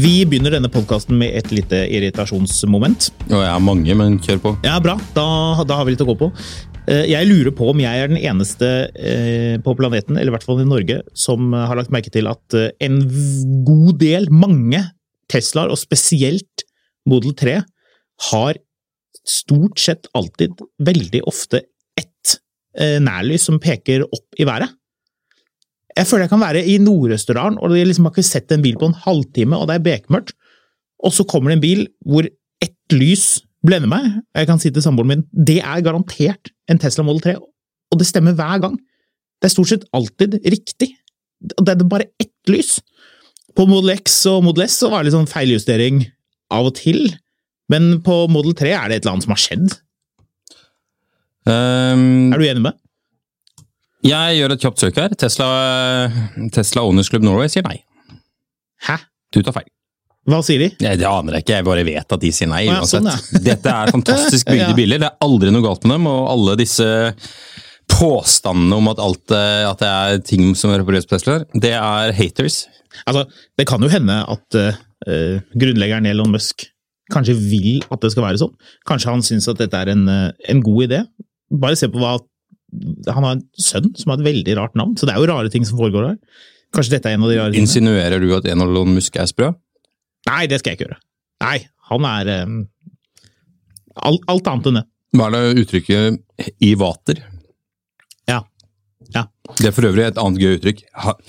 Vi begynner denne podkasten med et lite irritasjonsmoment. Ja, jeg har mange, men kjør på. Ja, bra. Da, da har vi litt å gå på. Eh, Jeg lurer på om jeg er den eneste eh, på planeten, eller i hvert fall i Norge, som har lagt merke til at eh, en god del, mange Teslaer, og spesielt Model 3, har stort sett alltid, veldig ofte, ett nærlys som peker opp i været. Jeg føler jeg kan være i Nordøsterdalen, og jeg liksom har ikke sett en bil på en halvtime, og det er bekmørkt, og så kommer det en bil hvor ett lys blender meg. Jeg kan si til samboeren min det er garantert en Tesla Model 3, og det stemmer hver gang. Det er stort sett alltid riktig. Og det er bare ett lys. På Model X og Model S så var det litt sånn feiljustering av og til, men på Model 3 er det et eller annet som har skjedd. Um, Er du enig med? Jeg gjør et kjapt søk her. Tesla, Tesla Owners Club Norway sier nei. Hæ? Du tar feil. Hva sier de? Nei, det aner jeg ikke, jeg bare vet at de sier nei Å ja, sånn, ja. Dette er fantastisk bygde Ja. biler, det er aldri noe galt med dem, og alle disse påstandene om at, alt, eh, at det er ting som repareres på Tesla, det er haters. Altså, det kan jo hende at uh, grunnleggeren Elon Musk kanskje vil at det skal være sånn. Kanskje han syns at dette er en, en god idé. Bare se på hva Han har en sønn som har et veldig rart navn, så det er jo rare ting som foregår her. Kanskje dette er en av de rare tingene? Insinuerer du at Enolon Musk er sprø? Nei, det skal jeg ikke gjøre. Nei, han er um, alt, alt annet enn det. Hva er det uttrykket i vater? Ja. Ja. Det er for øvrig et annet gøy uttrykk.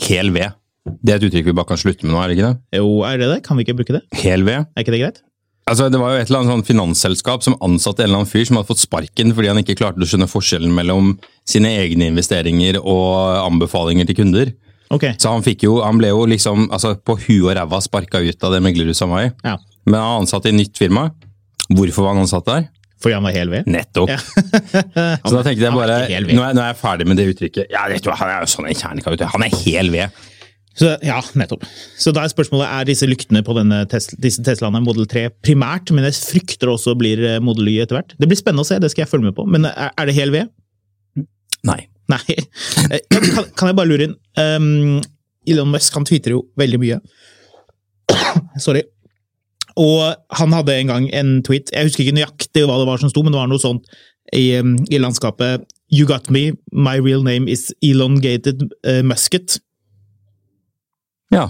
Hel ved. Det er et uttrykk vi bare kan slutte med nå, er det ikke det? Jo, er det det? Kan vi ikke bruke det? Hel ved. Er ikke det greit? Altså, Det var jo et eller annet sånn finansselskap som ansatte en eller annen fyr som hadde fått sparken fordi han ikke klarte å skjønne forskjellen mellom sine egne investeringer og anbefalinger til kunder. Okay. Så han jo, han ble jo liksom altså, på huet og ræva sparka ut av det meglerhuset han var i. Ja. Men han ansatte i nytt firma. Hvorfor var han ansatt der? Fordi han var hel ved? Nettopp. Ja. Så da tenkte jeg bare, nå er, nå er jeg ferdig med det uttrykket. Ja, vet du Han er jo sånn en kjernekar. Han er hel ved. Så, ja, nettopp. Så da er spørsmålet er disse lyktene på denne Tesla, disse Teslaene Model 3 primært, men jeg frykter også blir eh, Model Y etter hvert. Det blir spennende å se, det skal jeg følge med på. Men er, er det hel ved? Nei. Nei. Eh, Kan, kan jeg bare lure inn? Um, Elon Musk han tweeter jo veldig mye. Sorry. Og han hadde en gang en tweet, jeg husker ikke nøyaktig hva det var som sto, men det var noe sånt i, um, i landskapet You got me, my real name is elongated uh, musket. Ja,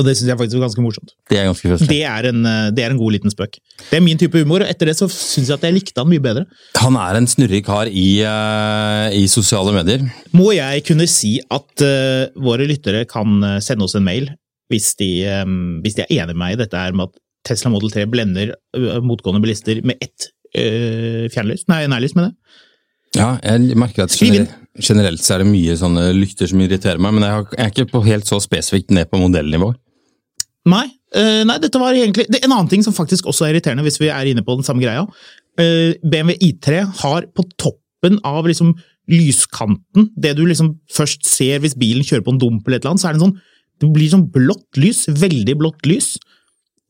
Og det syns jeg faktisk var ganske morsomt. det er ganske festlig. Det er, en, uh, det er en god liten spøk. Det er min type humor, og etter det så syns jeg at jeg likte han mye bedre. Han er en snurrig kar i, uh, i sosiale medier. Må jeg kunne si at uh, våre lyttere kan sende oss en mail hvis de, um, hvis de er enig med meg i dette her med at Tesla Model 3 blender motgående bilister med ett uh, fjernlys? Nei, nærlys med det. Ja, jeg merker at generelt, generelt så er det mye sånne lykter som irriterer meg, men jeg, er ikke på helt så spesifikt ned på modellnivå. Nei, uh, nei, dette var egentlig det En annen ting som faktisk også er irriterende, hvis vi er inne på den samme greia. Uh, BMW I3 har på toppen av liksom lyskanten, det du liksom først ser hvis bilen kjører på en dump eller et eller annet, så er det en sånn det blir sånn blått lys, veldig blått lys.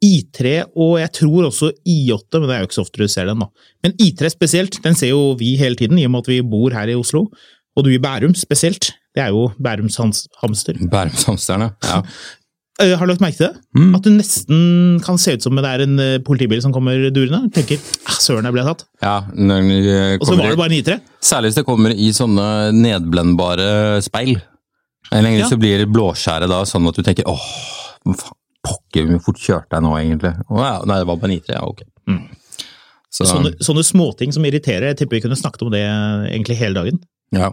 I3 og jeg tror også I8, men det er jo ikke så ofte du ser den, da. Men I3 spesielt, den ser jo vi hele tiden, i og med at vi bor her i Oslo. Og du i Bærum spesielt. Det er jo Bærums hamster. Bærumshamsterne. Ja. Eh, har du lagt merke til det? Mm. At du nesten kan se ut som det er en eh, politibil som kommer durende. Tenker ah, søren, jeg ble tatt. Ja, Og så var det bare en I3. Særlig hvis det kommer i sånne nedblendbare speil. En gang Ja. så blir det blåskjæret da sånn at du tenker åh, faen, pokker, hvor fort kjørte jeg nå egentlig? Å ja, nei, det var bare 9-3, ja, ok. Så, Sånne, sånne småting som irriterer. Jeg tipper vi kunne snakket om det eh, egentlig hele dagen. ja.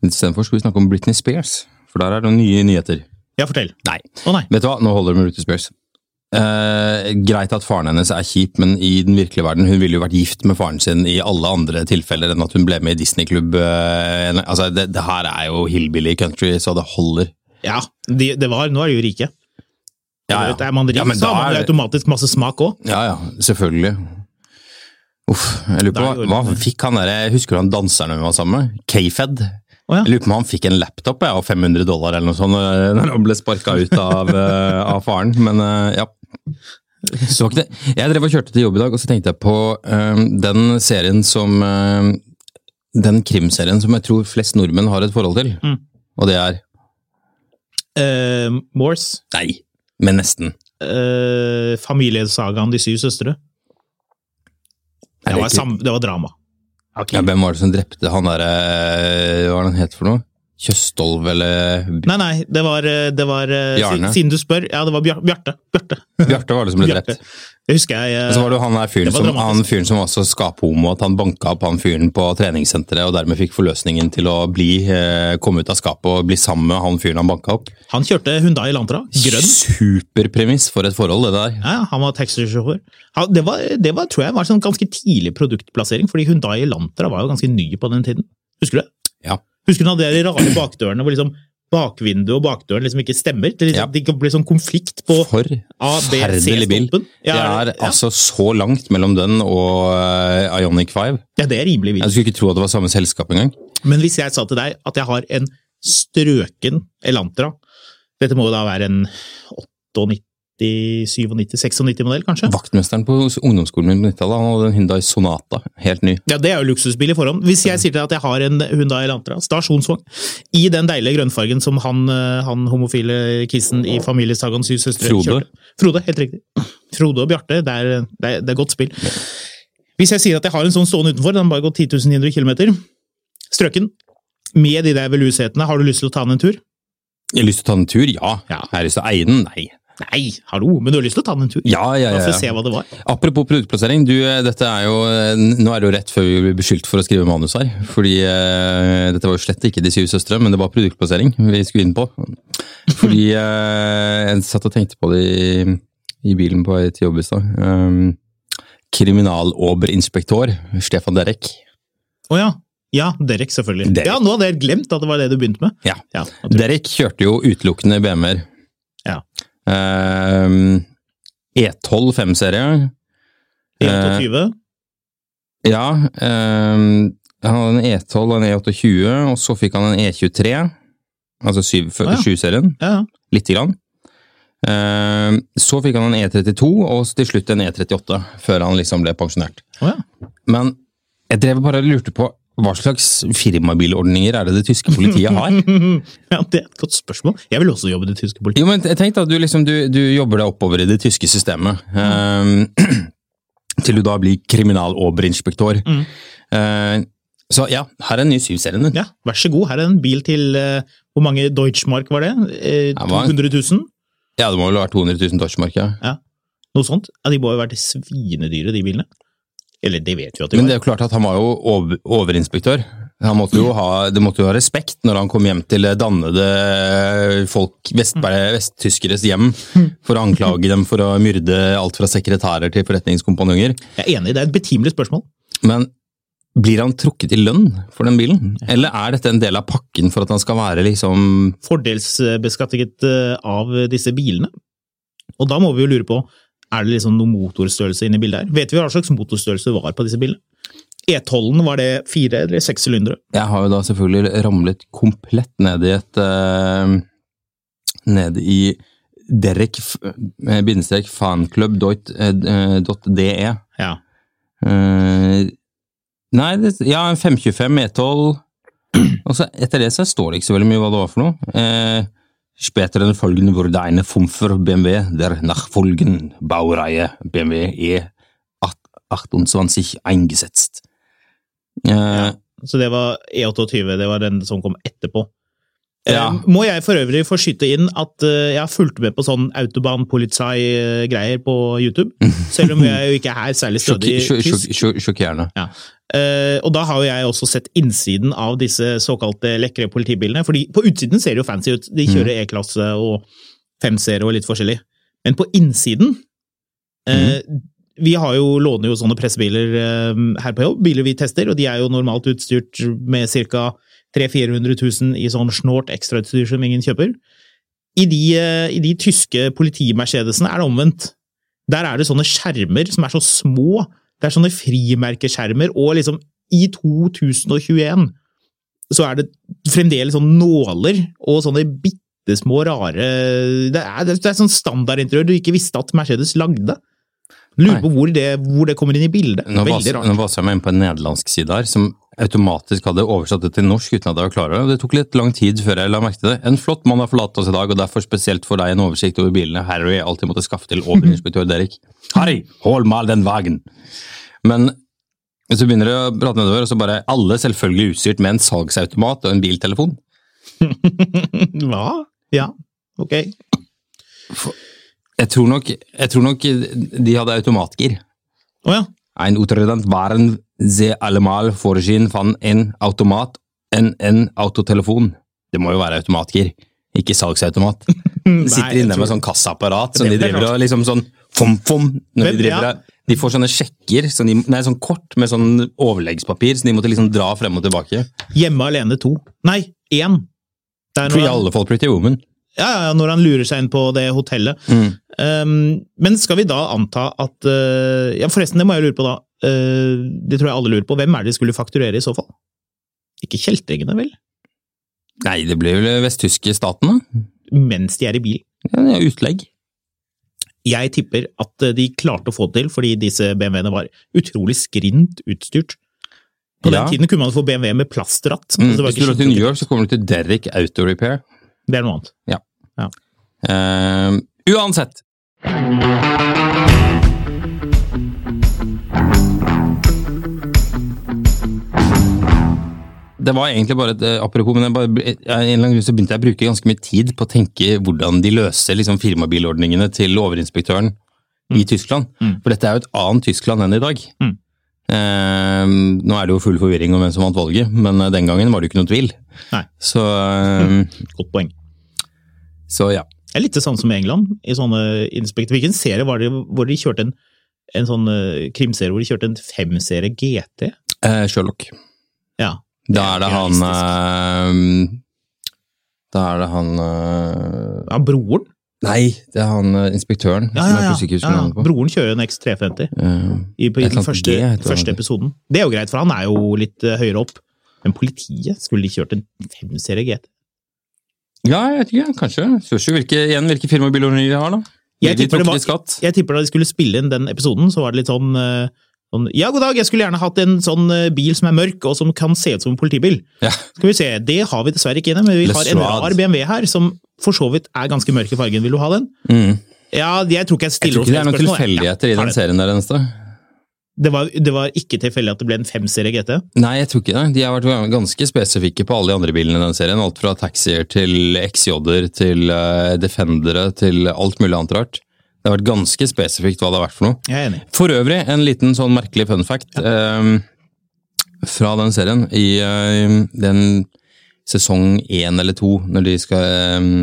Istedenfor skulle vi snakke om Britney Spears, for der er det noen nye nyheter. Ja, fortell. Nei. Å nei. Vet du hva, nå holder det med Britney Spears. Eh, greit at faren hennes er kjip, men i den virkelige verden, hun ville jo vært gift med faren sin i alle andre tilfeller enn at hun ble med i Disney-klubb. eh, altså, det, det her er jo hillbilly country, så det holder. Ja, de, det var, nå er de jo rike. Ja, ja. Er man rik, Ja, men så har man er automatisk masse smak òg. Ja, ja, selvfølgelig. Uff, jeg lurer på hva, fikk han der, husker du han danseren vi var sammen med? K-Fed? Å ja. Jeg lurer på om han fikk en laptop ja, og 500 dollar eller noe sånt når når han ble sparka ut av, eh, av faren, men eh, ja. Så ikke det. Jeg drev og kjørte til jobb i dag, og så tenkte jeg på eh, den serien som eh, Den krimserien som jeg tror flest nordmenn har et forhold til, Mm. og det er uh, Morse. Nei, men nesten. Eh, familiesagaen De syv søstre. Det var, det var drama. Ja, hvem var det som drepte han derre Hva var det han het for noe? Kjøstolv eller Nei, nei, det var, eh, det var eh, Bjarne. Siden du spør, ja, det var Bjarte. Bjarte. Bjarte var det som ble drept. Det husker jeg. eh, Og så var det jo han der fyren som, han fyren som også så skaphomo at han banka opp han fyren på treningssenteret og dermed fikk forløsningen til å bli, komme ut av skapet og bli sammen med han fyren han banka opp. Han kjørte Hundai Lantra. Grønn. Superpremiss for et forhold, det der. Ja, han var taxisjåfør. Det, var, det var, tror jeg var sånn ganske tidlig produktplassering, fordi Hundai Lantra var jo ganske ny på den tiden. Husker du det? Ja. Husker du de rare bakdørene hvor liksom bakvinduet og bakdøren liksom ikke stemmer? Det, liksom, Ja. det blir sånn konflikt på For A, B. C-stoppen. Det Ja, er ja. altså så langt mellom den og uh, Ionic 5. ja, det er rimelig vilt. Jeg skulle ikke tro at det var samme selskap engang. Men hvis jeg sa til deg at jeg har en strøken Elantra Dette må jo da være en 98, 97, 96 modell, kanskje? Vaktmesteren på ungdomsskolen min på 90-tallet han hadde en Hyundai Sonata, helt ny. Ja, Det er jo luksusbil i forhånd. Hvis jeg sier til deg at jeg har en Hyundai Elantra stasjonsvogn i den deilige grønnfargen som han, eh, han homofile kissen i familiesagaen Syv søstre Frode. kjørte. Frode, helt riktig. Frode og Bjarte, det er, det, er, det er godt spill. Hvis jeg sier at jeg har en sånn stående utenfor, den har bare gått 10 900 km, strøken, med de der velusetene, har du lyst til å ta den en tur? Jeg har lyst til å ta en tur, ja. Ja. Jeg har lyst til å eie den, nei. Nei, hallo, men du har lyst til å ta den en tur? Ja, ja, ja. ja. se hva det var. Apropos produktplassering, du, eh, dette er jo, eh, nå er det jo rett før vi blir beskyldt for å skrive manus her. Fordi uh, dette var jo slett ikke De syv søstre, men det var produktplassering vi skulle inn på. Fordi uh, jeg satt og tenkte på det i, i bilen på vei til jobb i stad. Um, Kriminaloberinspektør Stefan Derek. Å ja. Ja, Derek, selvfølgelig. Derek. Ja, Nå hadde jeg glemt at det var det du begynte med. Ja. Ja. Derek kjørte jo utelukkende BMW-er. Ja. Um, E12 5-serie. Eh, 21. Ja, ehm, han hadde en E12 og en E28, og så fikk han en E23, altså 747-serien, Ja, ja. lite grann. Ehm, så fikk han en E32, og til slutt en E38, før han liksom ble pensjonert. Oh, ja. Men jeg drev bare og lurte på hva slags firmabilordninger er det det tyske politiet har? ja, Det er et godt spørsmål. Jeg vil også jobbe i det tyske politiet. Jo, men tenkte at du, liksom, du, du jobber deg oppover i det tyske systemet. ehm, til du da blir kriminaloberinspektør. Mm. Uh, så ja, her er en ny syvserien din. Ja, Vær så god, her er en bil til uh, Hvor mange Deutschmark var det? Uh, 200 000? Ja, det må vel være 200 000 Deutschmark, ja. Noe sånt? Ja, De må jo være svinedyre, de bilene. Eller det vet vi at de Men det er jo klart at han var jo over, overinspektør. Han måtte ha, det måtte jo ha respekt når han kom hjem til dannede folk, vest, vesttyskeres hjem, for å anklage dem for å myrde alt fra sekretærer til forretningskompanjonger. Jeg er enig, det er et betimelig spørsmål. Men blir han trukket i lønn for den bilen? Eller er dette en del av pakken for at han skal være liksom Fordelsbeskattet eh, av disse bilene. Og da må vi jo lure på, er det liksom noe motorstørrelse inne i bildet her? Vet vi hva slags motorstørrelse det var på disse bilene? E12-en, var det fire eller seks sylindere? Jeg har jo da selvfølgelig ramlet komplett ned i et uh, Ned i Derek eh, bindestrek fanklubb.de. Ja. Uh, nei, det, ja, en 525 E12. Og så etter det så står det ikke så veldig mye hva det var for noe. Eh, Später den Folgen wurde eine Fünfer BMW der nachfolgenden Baureihe BMW E28 eingesetzt. Eh, Så det var E28, det var den som kom etterpå. Ja. Eh, må jeg for øvrig få skyte inn at eh, jeg har fulgt med på sånn autobahn-polizei-greier på YouTube, selv om jeg jo ikke er særlig stødig Sjokkerende. Ja. Eh, og da har jo jeg også sett innsiden av disse såkalte lekre politibilene. fordi på utsiden ser det jo fancy ut. De kjører E-klasse og 5-seere og litt forskjellig. Men på innsiden mm. Vi har jo, låner jo sånne pressebiler her på jobb, biler vi tester, og de er jo normalt utstyrt med ca. 300 000-400 000 i sånn snålt ekstrautstyr som ingen kjøper. I de, eh, I de tyske politimercedesene er det omvendt. Der er det sånne skjermer som er så små. Det er sånne frimerkeskjermer, og liksom i 2021 så er det fremdeles sånne nåler og sånne bitte små rare Det er, det er sånn standardinteriør du ikke visste at Mercedes lagde. Lurer på hvor det, hvor det kommer inn i bildet. Nå Veldig rart. nå baser jeg meg inn på en nederlandsk side her, som automatisk hadde oversatt det til norsk uten at jeg var klar over det. Det tok litt lang tid før jeg la merke til det. En flott mann har forlatt oss i dag, og derfor spesielt for deg en oversikt over bilene Harry alltid måtte skaffe til overinspektør Derek. Harry, hold mal den vagen! Men så begynner det å prate nedover, og så bare alle selvfølgelig utstyrt med en salgsautomat og en biltelefon. Hva? Ja, ok. Jeg tror nok, jeg tror nok de hadde automatgir. Å ja. Ein Utredent waren sie allemal vorgesehen van en automat en en autotelefon. Det må jo være automatgir, ikke salgsautomat. De sitter inne med sånn kassaapparat som de er driver og liksom sånn fom-fom når de driver og De får sånne sjekker, sånn, nei, sånn kort med sånn overleggspapir, så de måtte liksom dra frem og tilbake. Hjemme alene to. Nei, én. Det er i alle fall Pretty Woman. ja, ja, når han lurer seg inn på det hotellet. Mm. Um, men skal vi da anta at uh, Ja, forresten, det må jeg lure på, da. Uh, det tror jeg alle lurer på. Hvem er det de skulle fakturere i så fall? Ikke kjeltringene, vel? Nei, det blir vel vesttyske staten, da? Mens de er i bil. Ja, det er utlegg. Jeg tipper at uh, de klarte å få det til, fordi disse BMW-ene var utrolig skrint utstyrt. På Ja. den tiden kunne man få BMW med plastratt. Mm. det var Hvis du drar til New York, så kommer du til Derrick Auto Repair. Det er noe annet. Eh, uansett. Det var egentlig bare et eh, apropos, men jeg bare, jeg, en eller annen grunn så begynte jeg å bruke ganske mye tid på å tenke hvordan de løser liksom, firmabilordningene til overinspektøren i Tyskland. Mm. For dette er jo et annet Tyskland enn i dag. Mm. Eh, nå er det jo full forvirring om hvem som vant valget, men eh, den gangen var det jo ikke noe tvil. Nei. Så, eh, Godt poeng. så ja. Det er litt det samme som i England. i sånne inspekter. Hvilken serie var det hvor de kjørte en, en sånn eh, krimserie hvor de kjørte en femserie GT? Eh, Sherlock. Ja. Da er det han eh, Da er det han eh, ja broren? Nei, det er han eh, inspektøren. Ja, ja, ja. ja, navnet. Broren kjører en X350 Eh, i, på, i den første, G, det. første episoden. Det er jo greit, for han er jo litt uh, høyere opp. Men politiet, skulle de kjørt en femserie GT? Ja, jeg vet ikke, kanskje. Spørs jo hvilke, igjen hvilke firmabiler de har, da. Jeg tipper de var- Jeg tipper da de skulle spille inn den episoden, så var det litt sånn, eh, sånn Ja, god dag, jeg skulle gjerne hatt en sånn eh, bil som er mørk, og som kan se ut som en politibil. Ja. Skal vi se, det har vi dessverre ikke inne, men vi har en rar BMW her, som for så vidt er ganske mørk i fargen. Vil du ha den? Mm. Ja, jeg tror ikke jeg Jeg tror ikke det er noen tilfeldigheter i den serien der eneste. Det var, det var ikke tilfeldig at det ble en femserie GT? Nei, jeg tror ikke det. De har vært ganske spesifikke på alle de andre bilene i den serien. Alt fra taxier til XJ-er til uh, Defendere til alt mulig annet rart. Det har vært ganske spesifikt hva det har vært for noe. Jeg er enig. For øvrig, en liten sånn merkelig fun fact ehm, fra den serien. I uh, den sesong én eller to, når de skal ehm,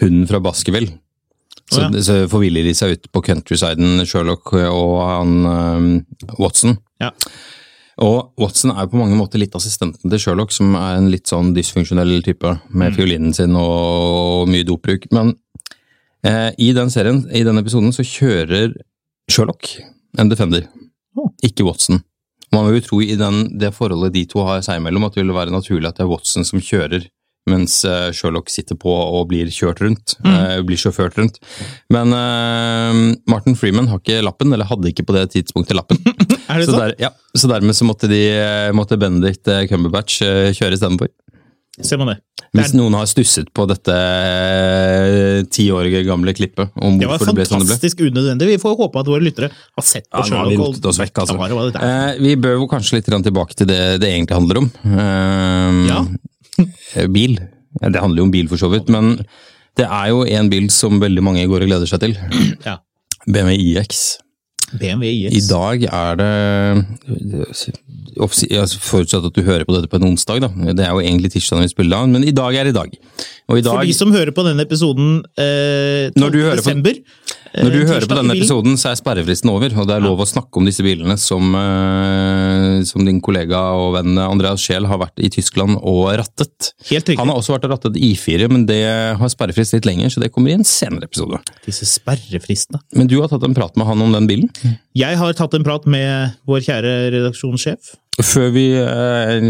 Hunden fra Baskerville. Så, oh, ja. så forviller de seg ut på countrysiden, Sherlock og han um, Watson. Ja. Og Watson er jo på mange måter litt assistenten til Sherlock, som er en litt sånn dysfunksjonell type, med fiolinen sin og mye dopbruk. Men eh, i den serien, i den episoden, så kjører Sherlock en Defender, oh. ikke Watson. Man vil jo tro i den, det forholdet de to har seg imellom, at det ville være naturlig at det er Watson som kjører, mens eh, Sherlock sitter på og blir kjørt rundt, eh, blir sjåført rundt. Men eh, Martin Freeman har ikke lappen, eller hadde ikke på det tidspunktet lappen. Er det så, der, ja, så dermed så måtte, de, måtte Benedict eh, Cumberbatch eh, kjøre istedenfor. Ser man det. Hvis noen har stusset på dette eh, ti år gamle klippet om Det var hvorfor det ble sånn det ble. fantastisk unødvendig. Vi får håpe at våre lyttere har sett på Ja, nå vi og- vekk, altså. Ja. Eh, vi bør jo kanskje litt tilbake til det det egentlig handler om. Eh, Ja. Eh, bil. Det handler jo om bil, for så vidt, men det er jo en bil som veldig mange går og gleder seg til. Ja. BMW iX. BMW IX. I dag er det Jeg altså, Forutsatt at du hører på dette på en onsdag, da. Det er jo egentlig tirsdag vi spiller av, men i dag er i dag. Og i dag For de som hører på denne episoden eh, 12. desember, på- Når du hører på denne episoden, så er sperrefristen over, og det er lov å snakke om disse bilene som, eh, som din kollega og venn Andreas Scheel har vært i Tyskland og rattet. Helt riktig. Han har også vært og rattet I4, men det har sperrefrist litt lenger, så det kommer i en senere episode. Disse sperrefristene. Men du har tatt en prat med han om den bilen? Jeg har tatt en prat med vår kjære redaksjonssjef. Før vi eh,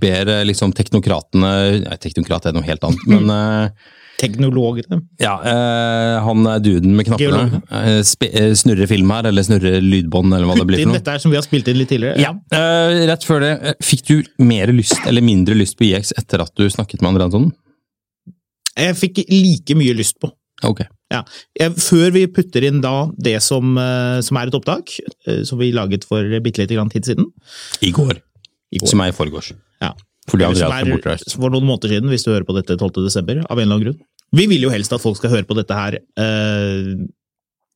ber eh, liksom teknokratene Nei, teknokrat er noe helt annet, men eh, Teknologene. ja, eh, han er duden med knappene. Eh, eh, film her, eller snurrer lydbånd, eller hva det blir for noe. dette her som vi har spilt inn litt tidligere. Ja, eh, rett før det. eh, Fikk du mer lyst eller mindre lyst på IX etter at du snakket med André Antonen? Jeg fikk like mye lyst på. Ok. Ja. Før vi putter inn da det som, eh, som er et opptak, som vi laget for bitte lite grann tid siden I går. i går. Som er i forgårs. Ja. Fordi Andreas er bortreist. for noen måneder siden, hvis du hører på dette 12. desember, av en eller annen grunn. Vi vil jo helst at folk skal høre på dette her eh,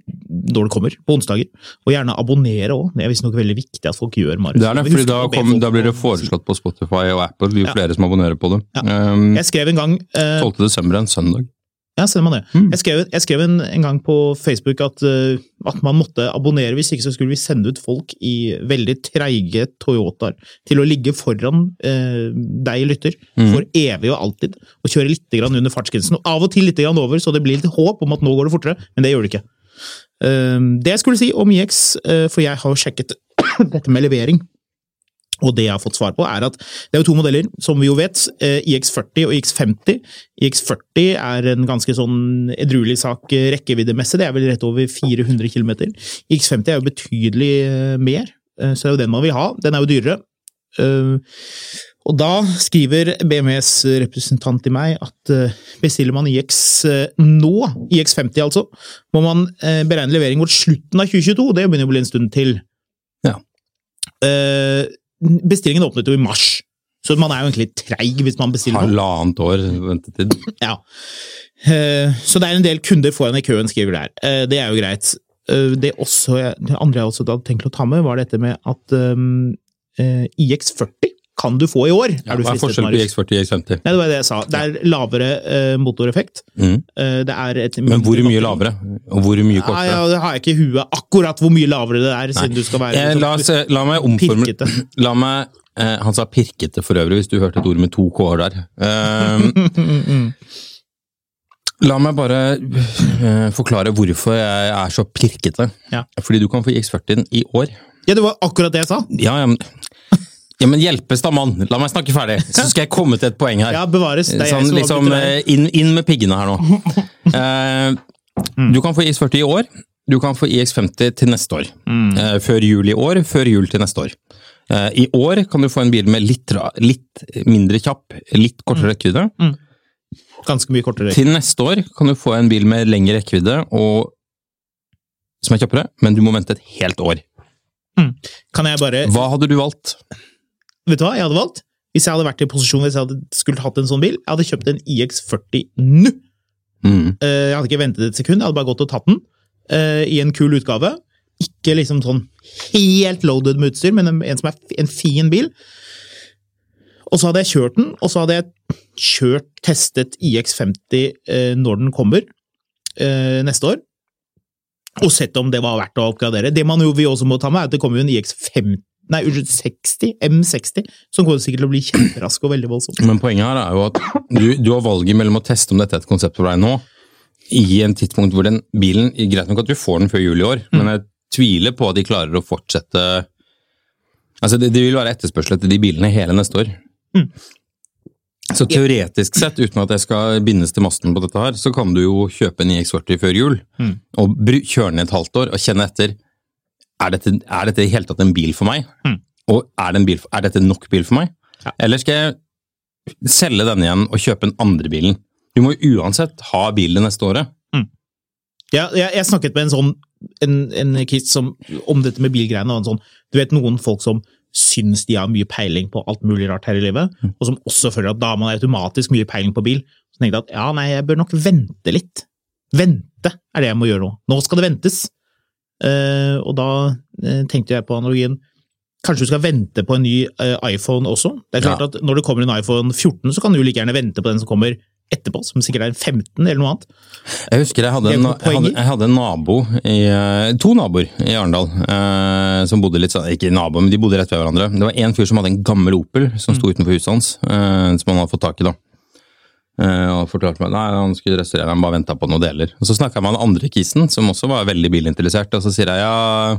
når det kommer, på onsdager. Og gjerne abonnere òg. Det er visstnok veldig viktig at folk gjør Marius. Det er det, fordi da, kom, da blir det foreslått på Spotify og Apple, jo Ja. flere som abonnerer på det. Ja. Um, Jeg skrev en gang eh, 12. desember er en søndag. Ja, stemmer det. Mm. Jeg skrev, jeg skrev en, en gang på Facebook at, eh, at man måtte abonnere, hvis ikke så skulle vi sende ut folk i veldig treige Toyotaer til å ligge foran eh, deg, lytter, Mm. for evig og alltid, og kjøre litt grann under fartsgrensen. Og av og til litt grann over, så det blir litt håp om at nå går det fortere, men det gjør det ikke. Eh, det jeg skulle si om IX, eh, for jeg har sjekket dette med levering, og det jeg har fått svar på, er at det er jo to modeller, som vi jo vet. eh, IX40 og IX50. IX40 er en ganske sånn edruelig sak eh, rekkeviddemessig, det er vel rett over 400 km. IX50 er jo betydelig eh, mer, så det er jo den man vil ha. Den er jo dyrere. Og da skriver BMWs representant i meg at bestiller man IX nå, IX50 altså, må man beregne levering mot slutten av 2022. Det begynner å bli en stund til. Ja. Bestillingen åpnet jo i mars, så man er jo egentlig treig hvis man bestiller noe. Halvannet år ventetid. Ja. Eh, Så det er en del kunder foran i køen, skriver der. Eh, Det er jo greit. Eh, Det, også, det andre jeg også hadde tenkt å ta med, var dette med at um, eh, IX40 kan du få i år. Ja, er du hva er forskjellen på Marius? IX40 og X50? Nei, det var det jeg sa. Det er lavere uh, motoreffekt. Mm. Uh, det et Men hvor mye lavere? Og hvor mye Nei, kortere? ja, det har jeg ikke i huet akkurat hvor mye lavere det er, siden du skal være Eh, la, oss, la meg omformulere pirkete. La meg uh, Han sa pirkete for øvrig, hvis du hørte et ord med to k-er der. Eh, la meg bare uh, forklare hvorfor jeg er så pirkete. Ja. Fordi du kan få IX40-en i år. Ja, det var akkurat det jeg sa. Ja, ja, men, ja, men hjelpes da, mann! La meg snakke ferdig, så skal jeg komme til et poeng her. Ja, bevares. Det er jeg Sånn, som liksom, eh, inn, inn med piggene her nå. Eh, du kan få IX40 i år. Du kan få IX50 til neste år. Eh, før jul i år, før jul til neste år. Uh, I år kan du få en bil med litt, litt mindre kjapp, litt kortere rekkevidde. Ganske mye kortere. Til neste år kan du få en bil med lengre rekkevidde og som er kjappere, men du må vente et helt år. Kan jeg bare Hva hadde du valgt? Vet du hva jeg hadde valgt? Hvis jeg hadde vært i posisjon hvis jeg hadde skulle hatt en sånn bil, jeg hadde kjøpt en IX40 nå! Mm. Eh, Jeg hadde ikke ventet et sekund, jeg hadde bare gått og tatt den eh, i en kul utgave. Ikke liksom sånn helt loaded med utstyr, men en, som er en fin bil. Og så hadde jeg kjørt den, og så hadde jeg kjørt, testet IX50 eh, når den kommer neste år. Og sett om det var verdt å oppgradere. Det man jo vi også må ta med, er at det kommer jo en IX50 Nei, unnskyld, 60, M60, som kommer sikkert til å bli kjemperask og veldig voldsom. Men poenget her er jo at du, du har valget mellom å teste om dette er et konsept for deg nå, i en tidspunkt hvor den bilen Greit nok at du får den før jul i år, men jeg tviler på at de klarer å fortsette. Altså, det, det vil være etterspørsel etter de bilene hele neste år. Så teoretisk sett, uten at jeg skal bindes til masten på dette her, så kan du jo kjøpe en IX40 før jul, og kjøre den i et halvt år og kjenne etter er dette, er dette i hele tatt en bil for meg? Og er, det en bil, er dette nok bil for meg? Ja. Eller skal jeg selge denne igjen og kjøpe den andre bilen. Du må jo uansett ha bil det neste året. Ja, jeg, jeg snakket med en sånn en, en kis som, om dette med bilgreiene. og en sånn, Du vet noen folk som syns de har mye peiling på alt mulig rart her i livet, og som også føler at da har man automatisk mye peiling på bil. Så tenkte jeg at ja, nei, jeg bør nok vente litt. Vente er det jeg må gjøre nå. Nå skal det ventes. Eh, og da eh, tenkte jeg på analogien Kanskje du skal vente på en ny eh, iPhone også? Det er klart Ja. at Når det kommer en iPhone 14, så kan du like gjerne vente på den som kommer etterpå, som sikkert er en 15 eller noe annet. Jeg husker jeg hadde en, jeg hadde, jeg hadde en nabo, i, to naboer i Arendal, eh, som bodde litt sånn, ikke naboer, men de bodde rett ved hverandre. Det var en fyr som hadde en gammel Opel som Mm. sto utenfor huset hans, eh, som han hadde fått tak i da. Eh, og fortalte meg nei, han skulle restaurere, han bare venta på noen deler. Og Så snakka jeg med han andre kisen, som også var veldig bilinteressert, og så sier jeg ja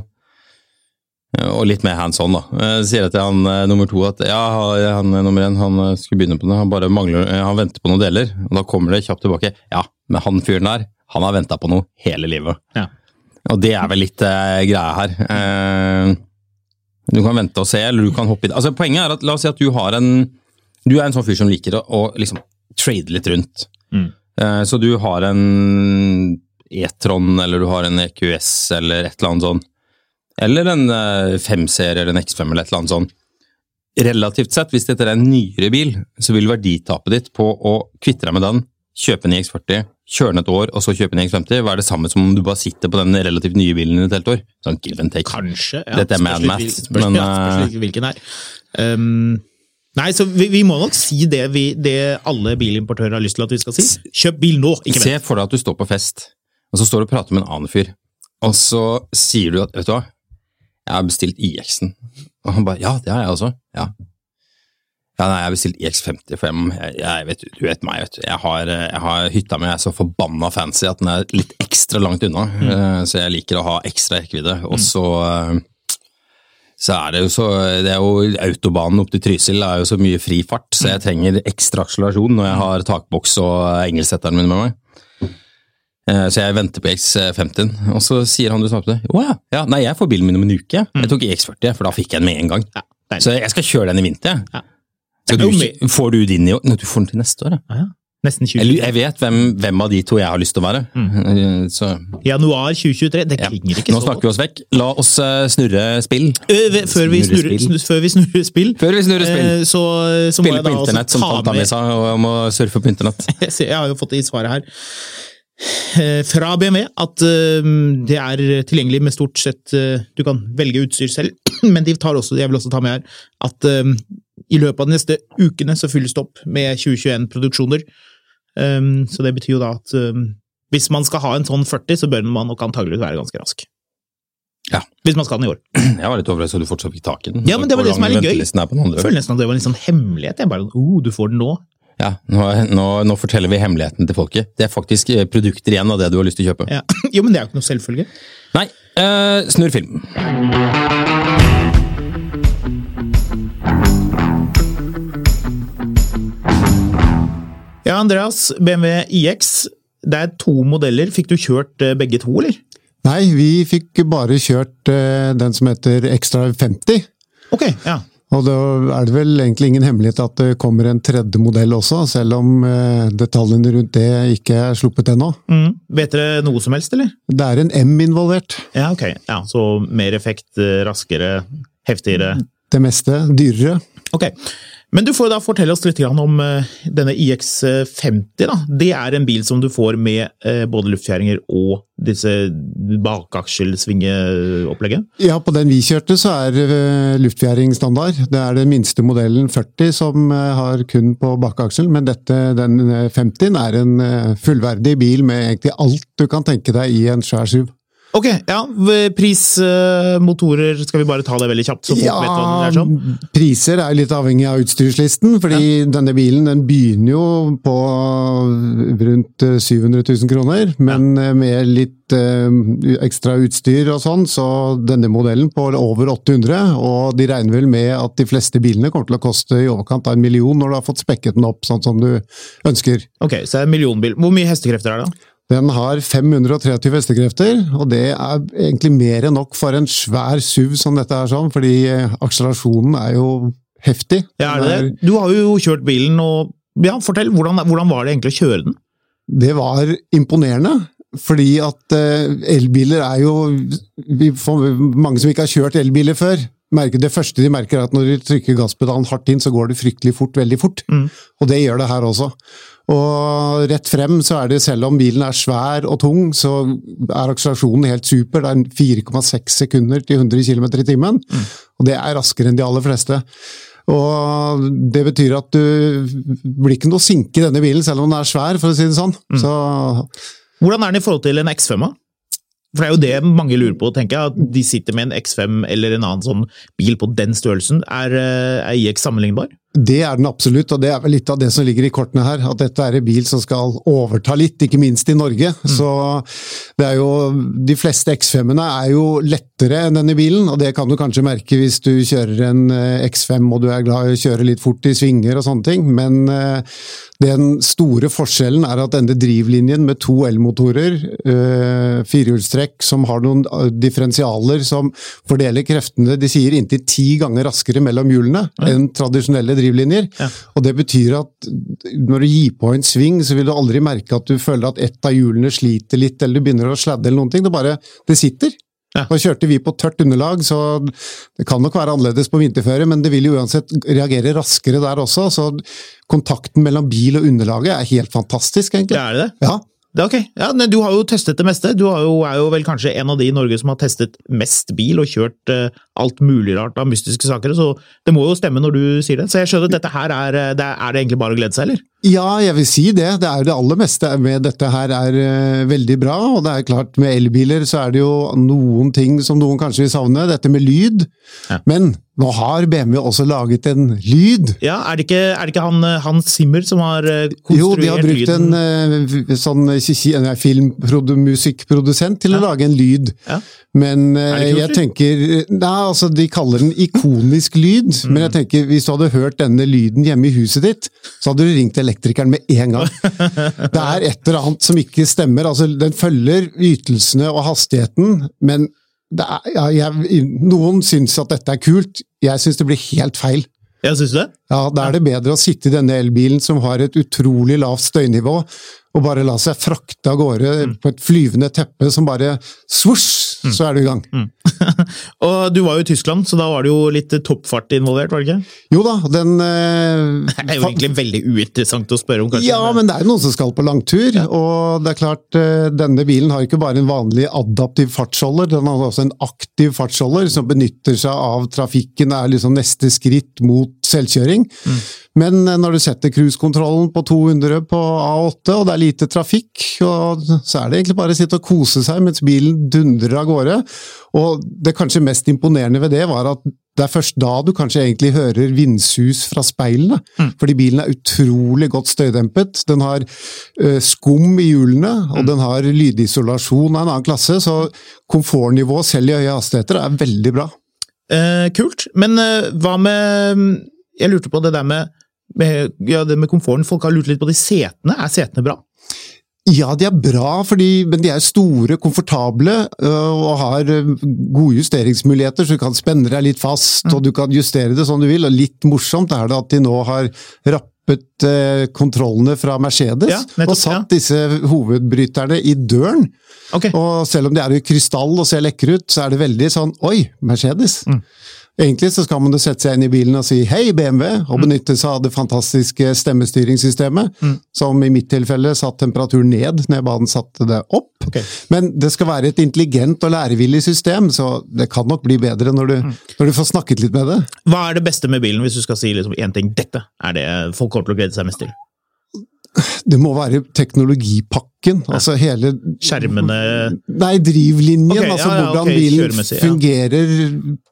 og litt mer hands on, da. Eh, Sier jeg til han eh, nummer to at ja, han nummer én han skulle begynne på det, han bare mangler, han venter på noen deler. Og da kommer det kjapt tilbake. Ja, men han fyren der, han har venta på noe hele livet. Ja. Og det er vel litt eh, greia her. Eh, du kan vente og se, eller du kan hoppe i det. Altså, poenget er at la oss si at du har en Du er en sånn fyr som liker å, å liksom trade litt rundt. Mm. Eh, så du har en E-tron, eller du har en EQS, eller et eller annet sånn. Eller en eh, 5-serie eller en X5 eller et eller annet sånn. Relativt sett, hvis dette er en nyere bil, så vil verditapet ditt på å kvitte deg med den, kjøpe en iX40, kjøre den et år, og så kjøpe en iX50, være det samme som om du bare sitter på den relativt nye bilen i et helt år. Sånn give and take. Kanskje. Ja. Dette er mad math, men, ja, spørs eh, hvilken er. Um, nei, så vi, vi må nok si det, vi, det alle bilimportører har lyst til at vi skal si. Kjøp bil nå, ikke Se for deg at du står på fest, og så står du og prater med en annen fyr, og så sier du at vet du hva, jeg har bestilt IX-en. Og han bare ja, det har jeg også. Ja. Ja, nei, jeg har bestilt IX50, for jeg, jeg, jeg vet, du vet meg, vet du. Jeg har, eh, jeg har hytta mi er så forbanna fancy at den er litt ekstra langt unna, Mm. så jeg liker å ha ekstra rekkevidde. Og så eh, så er det jo så det er jo Autobanen opp til Trysil er jo så mye fri fart, så jeg trenger ekstra akselerasjon når jeg har takboks og engelsetteren min med meg. Eh, Så jeg venter på X50, og så sier han du snakket med, å ja, ja, nei, jeg får bilen min om en uke. Jeg tok X40, for da fikk jeg den med en gang. Ja. Så jeg skal kjøre den i vinter. jeg. Ja. Er du, får du din i år? Nei, du får den til neste år, ja. Ja, ja. Nesten 2023. Jeg, jeg vet hvem, hvem av de to jeg har lyst til å være. Mm. Så Januar 2023. Det ja. klinger ikke Nå så snakker vi oss vekk. La oss eh, snurre spill. Før vi snurrer, Snurrespill. snu- før vi snurrer spill, Før vi snurrer spill. eh, så, så må Spille jeg på internett, som ta tanta mi med sa, og jeg må surfe på internett. Jeg har jo fått det i svaret her. Eh, Fra BMW at eh, det er tilgjengelig med stort sett eh, Du kan velge utstyr selv, men de tar også, jeg vil også ta med her at eh, i løpet av de neste ukene så fylles det opp med 2021-produksjoner. Um, så det betyr jo da at um, hvis man skal ha en sånn 40, så bør man nok antageligvis være ganske rask. Ja. Hvis man skal ha den i år. Jeg var litt overrasket at du fortsatt fikk tak i den. Ja, men det var det som er litt gøy. Jeg føler nesten at det var en sånn hemmelighet. Jeg bare, oh, du får den nå. Ja, nå, nå, nå forteller vi hemmeligheten til folket. Det er faktisk eh, produkter igjen av det du har lyst til å kjøpe. Ja. Jo, men det er jo ikke noe selvfølge. Nei, Uh, snurr film. Ja, Andreas, BMW iX. Det er to modeller. Fikk du kjørt eh, begge to, eller? Nei, vi fikk bare kjørt eh, den som heter Extra 50. Ok, ja. Og da er det vel egentlig ingen hemmelighet at det kommer en tredje modell også, selv om eh, detaljene rundt det ikke er sluppet ennå. Mm. Vet dere noe som helst, eller? Det er en M involvert. Ja, ok. Ja, så mer effekt, raskere, heftigere. Det meste dyrere. Ok. Men du får da fortelle oss litt om eh, denne iX50. da. Det er en bil som du får med eh, både luftfjæringer og disse bakaksjelsvingeopplegget? Ja, på den vi kjørte så er eh, luftfjæring standard. Det er den minste modellen 40 som har kun på bakaksel, men dette, den eh, 50 er en fullverdig bil med egentlig alt du kan tenke deg i en svær SUV. Ok, ja. Prismotorer, Pris, eh, skal vi bare ta det veldig kjapt? så folk vet hva det er sånn? priser er litt avhengig av utstyrslisten, fordi denne bilen den begynner jo på rundt eh, 700 000 kroner, men ja. med litt eh, ekstra utstyr og sånn, så denne modellen på over 800, og de regner vel med at de fleste bilene kommer til å koste i overkant av en million når du har fått spekket den opp sånn som du ønsker. Ok, så det er en millionbil. Hvor mye hestekrefter er det? da? Den har 530 hestekrefter, og det er egentlig mer enn nok for en svær SUV som dette er sånn, fordi eh, akselerasjonen er jo heftig. Ja, er det? Du har jo kjørt bilen, og ja, fortell, hvordan, hvordan var det egentlig å kjøre den? Det var imponerende. Fordi at eh, elbiler er jo vi får, Mange som ikke har kjørt elbiler før, merker, det første de merker er at når de trykker gasspedalen hardt inn, så går det fryktelig fort veldig fort. Mm. Og det gjør det her også. Og rett frem så er det, selv om bilen er svær og tung, så er akselerasjonen helt super. Det er 4,6 sekunder til 100 km i timen. Og det er raskere enn de aller fleste. Og det betyr at du blir ikke noe sinke i denne bilen, selv om den er svær, for å si det sånn. Så Hvordan er den i forhold til en X5? -a? For det er jo det mange lurer på, tenker jeg. At de sitter med en X5 eller en annen sånn bil på den størrelsen. Er, eh, er IX sammenlignbar? Det er den absolutt, og det er vel litt av det som ligger i kortene her. At dette er en bil som skal overta litt, ikke minst i Norge. Så det er jo De fleste X5-ene er jo lettere enn denne bilen, og det kan du kanskje merke hvis du kjører en eh, X5 og du er glad i å kjøre litt fort i svinger og sånne ting. Men eh, den store forskjellen er at denne drivlinjen med to elmotorer, øh, firehjulstrekk som har noen differensialer som fordeler kreftene, de sier inntil ti ganger raskere mellom hjulene enn tradisjonelle drivlinjer. Ja. Og det betyr at når du gir på en sving, så vil du aldri merke at du føler at ett av hjulene sliter litt, eller du begynner å sladde eller noen ting. Det bare det sitter. Ja. Da kjørte vi på tørt underlag, så det kan nok være annerledes på vinterføre, men det vil jo uansett reagere raskere der også. Så kontakten mellom bil og underlaget er helt fantastisk, egentlig. Det er det? Ja, Det er ok. Ja, men du har jo testet det meste. Du har jo, er jo vel kanskje en av de i Norge som har testet mest bil og kjørt eh, alt mulig rart av mystiske saker, så det må jo stemme når du sier det. Så jeg skjønner at dette her er, eh, det er, er det egentlig bare å glede seg, eller? Ja, jeg vil si det. Det er jo det aller meste med dette her er eh, veldig bra. Og det er klart, med elbiler så er det jo noen ting som noen kanskje vil savne. Dette med lyd. Ja. Men nå har BMW også laget en lyd. Ja, er det ikke, er det ikke han, eh, Hans Zimmer som har konstruert lyden? Jo, de har brukt lyden? en eh, sånn eh, filmmusikkprodusent til å lage en lyd. Ja. Men eh, jeg tenker Nei, altså, de kaller den ikonisk lyd. Mm. Men jeg tenker, hvis du hadde hørt denne lyden hjemme i huset ditt, så hadde du ringt elektrikeren med en gang. Det er et eller annet som ikke stemmer. Altså, den følger ytelsene og hastigheten, men er, ja, jeg, noen syns at dette er kult. Jeg syns det blir helt feil. Syns du det? Ja, Da er det bedre å sitte i denne elbilen som har et utrolig lavt støynivå, og bare la seg frakte av gårde Mm. på et flyvende teppe som bare svosj, så er du i gang. Mm. Og du var jo i Tyskland, så da var det jo litt toppfart involvert, var det ikke? Jo da, den eh, Det er jo egentlig veldig uinteressant å spørre om, kanskje. Ja, men det er jo noen som skal på langtur, og det er klart eh, denne bilen har ikke bare en vanlig adaptiv fartsholder, den har også en aktiv fartsholder som benytter seg av trafikken, er liksom neste skritt mot selvkjøring. Men eh, når du setter cruisekontrollen på 200 på A8, og det er lite trafikk, og så er det egentlig bare å sitte og kose seg mens bilen dundrer av gårde. Og det kanskje mest imponerende ved det var at det er først da du kanskje egentlig hører vindsus fra speilene. Fordi bilen er utrolig godt støydempet. Den har ø, skum i hjulene, og den har lydisolasjon av en annen klasse. Så komfortnivået selv i høye hastigheter er veldig bra. Eh, kult. Men eh, hva med Jeg lurte på det der med, med, ja, det med komforten. Folk har lurt litt på de setene. Er setene bra? Ja, de er bra, fordi, men de er store, komfortable og har gode justeringsmuligheter, så du kan spenne deg litt fast, og du kan justere det som du vil. Og litt morsomt er det at de nå har rappet kontrollene fra Mercedes, Ja, nettopp, og satt disse hovedbryterne i døren. Okay. Og selv om de er i krystall og ser lekre ut, så er det veldig sånn Oi, Mercedes! Egentlig så skal man jo sette seg inn i bilen og si hei, BMW, og benytte seg av det fantastiske stemmestyringssystemet, som i mitt tilfelle satt temperaturen ned når jeg ba den satte det opp. Okay. Men det skal være et intelligent og lærevillig system, så det kan nok bli bedre når du, når du får snakket litt med det. Hva er det beste med bilen, hvis du skal si liksom én ting? Dette er det folk kommer til å glede seg mest til. Det må være teknologipakken, altså hele Skjermene Nei, drivlinjen. Okay, altså ja, hvordan okay, bilen ja. fungerer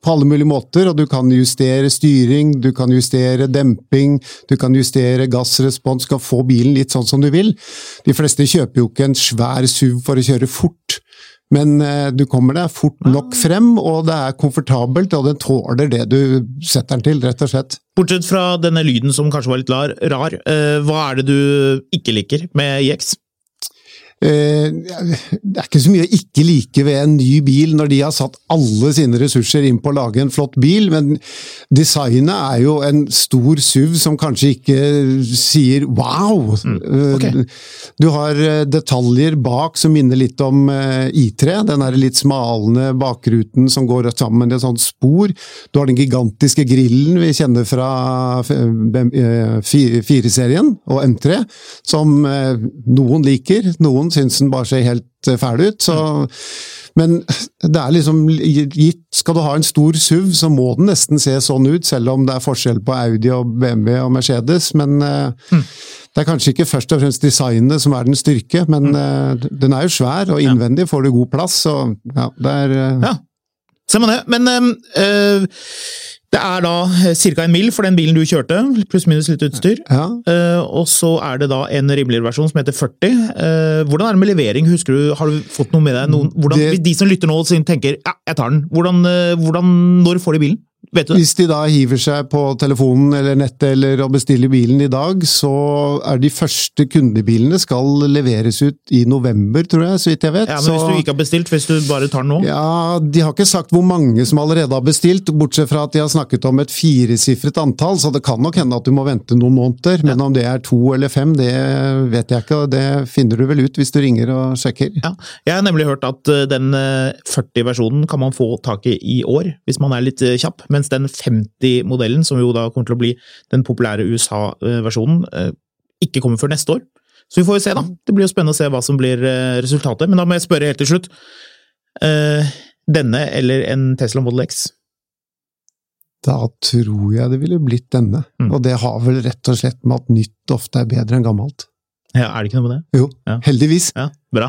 på alle mulige måter. Og du kan justere styring, du kan justere demping, du kan justere gassrespons, du kan få bilen litt sånn som du vil. De fleste kjøper jo ikke en svær SUV for å kjøre fort. Men eh, du kommer deg fort nok frem, og det er komfortabelt, og den tåler det du setter den til, rett og slett. Bortsett fra denne lyden som kanskje var litt rar, eh, hva er det du ikke liker med IX? Eh, Det er ikke så mye å ikke like ved en ny bil når de har satt alle sine ressurser inn på å lage en flott bil, men designet er jo en stor SUV som kanskje ikke sier wow! Mm. Okay. Du har eh, detaljer bak som minner litt om eh, I3, den er litt smalende bakruten som går sammen i et sånt spor. Du har den gigantiske grillen vi kjenner fra eh, 4-serien og M3, som eh, noen liker, noen syns den bare ser helt eh, fæl ut. Så, men det er liksom gitt Skal du ha en stor SUV, så må den nesten se sånn ut, selv om det er forskjell på Audi og BMW og Mercedes. Men mm. det er kanskje ikke først og fremst designet som er den styrke, men mm. den er jo svær, og innvendig får du god plass. Så ja, det er eh, Ja, ser man det. Men øh, det er da ca. en mil for den bilen du kjørte, pluss-minus litt utstyr. ja. Uh, og så er det da en rimeligere versjon som heter 40. Uh, hvordan er det med levering? Husker du, Har du fått noe med deg? Noen, hvordan, Det- hvis de som lytter nå og tenker ja, jeg tar den, hvordan, eh, hvordan, når får de bilen? Vet du? Hvis de da hiver seg på telefonen eller nettet eller bestiller bilen i dag, så er de første kundebilene skal leveres ut i november, tror jeg, så vidt jeg vet. Ja, men Hvis du ikke har bestilt, hvis du bare tar den nå? Ja, De har ikke sagt hvor mange som allerede har bestilt, bortsett fra at de har snakket om et firesifret antall, så det kan nok hende at du må vente noen måneder. Men om det er to eller fem, det vet jeg ikke, og det finner du vel ut hvis du ringer og sjekker. Ja, jeg har nemlig hørt at eh, den eh, 40-versjonen kan man få tak i i år, hvis man er litt eh, kjapp, mens den 50-modellen, som jo da kommer til å bli den populære USA-versjonen, eh, ikke kommer før neste år. Så vi får jo se, da. Det blir jo spennende å se hva som blir eh, resultatet. Men da må jeg spørre helt til slutt. Eh, Denne eller en Tesla Model X? Da tror jeg det ville blitt denne, Mm. og det har vel rett og slett med at nytt ofte er bedre enn gammelt. Ja, er det ikke noe med det? Jo, Ja. heldigvis. Ja, bra.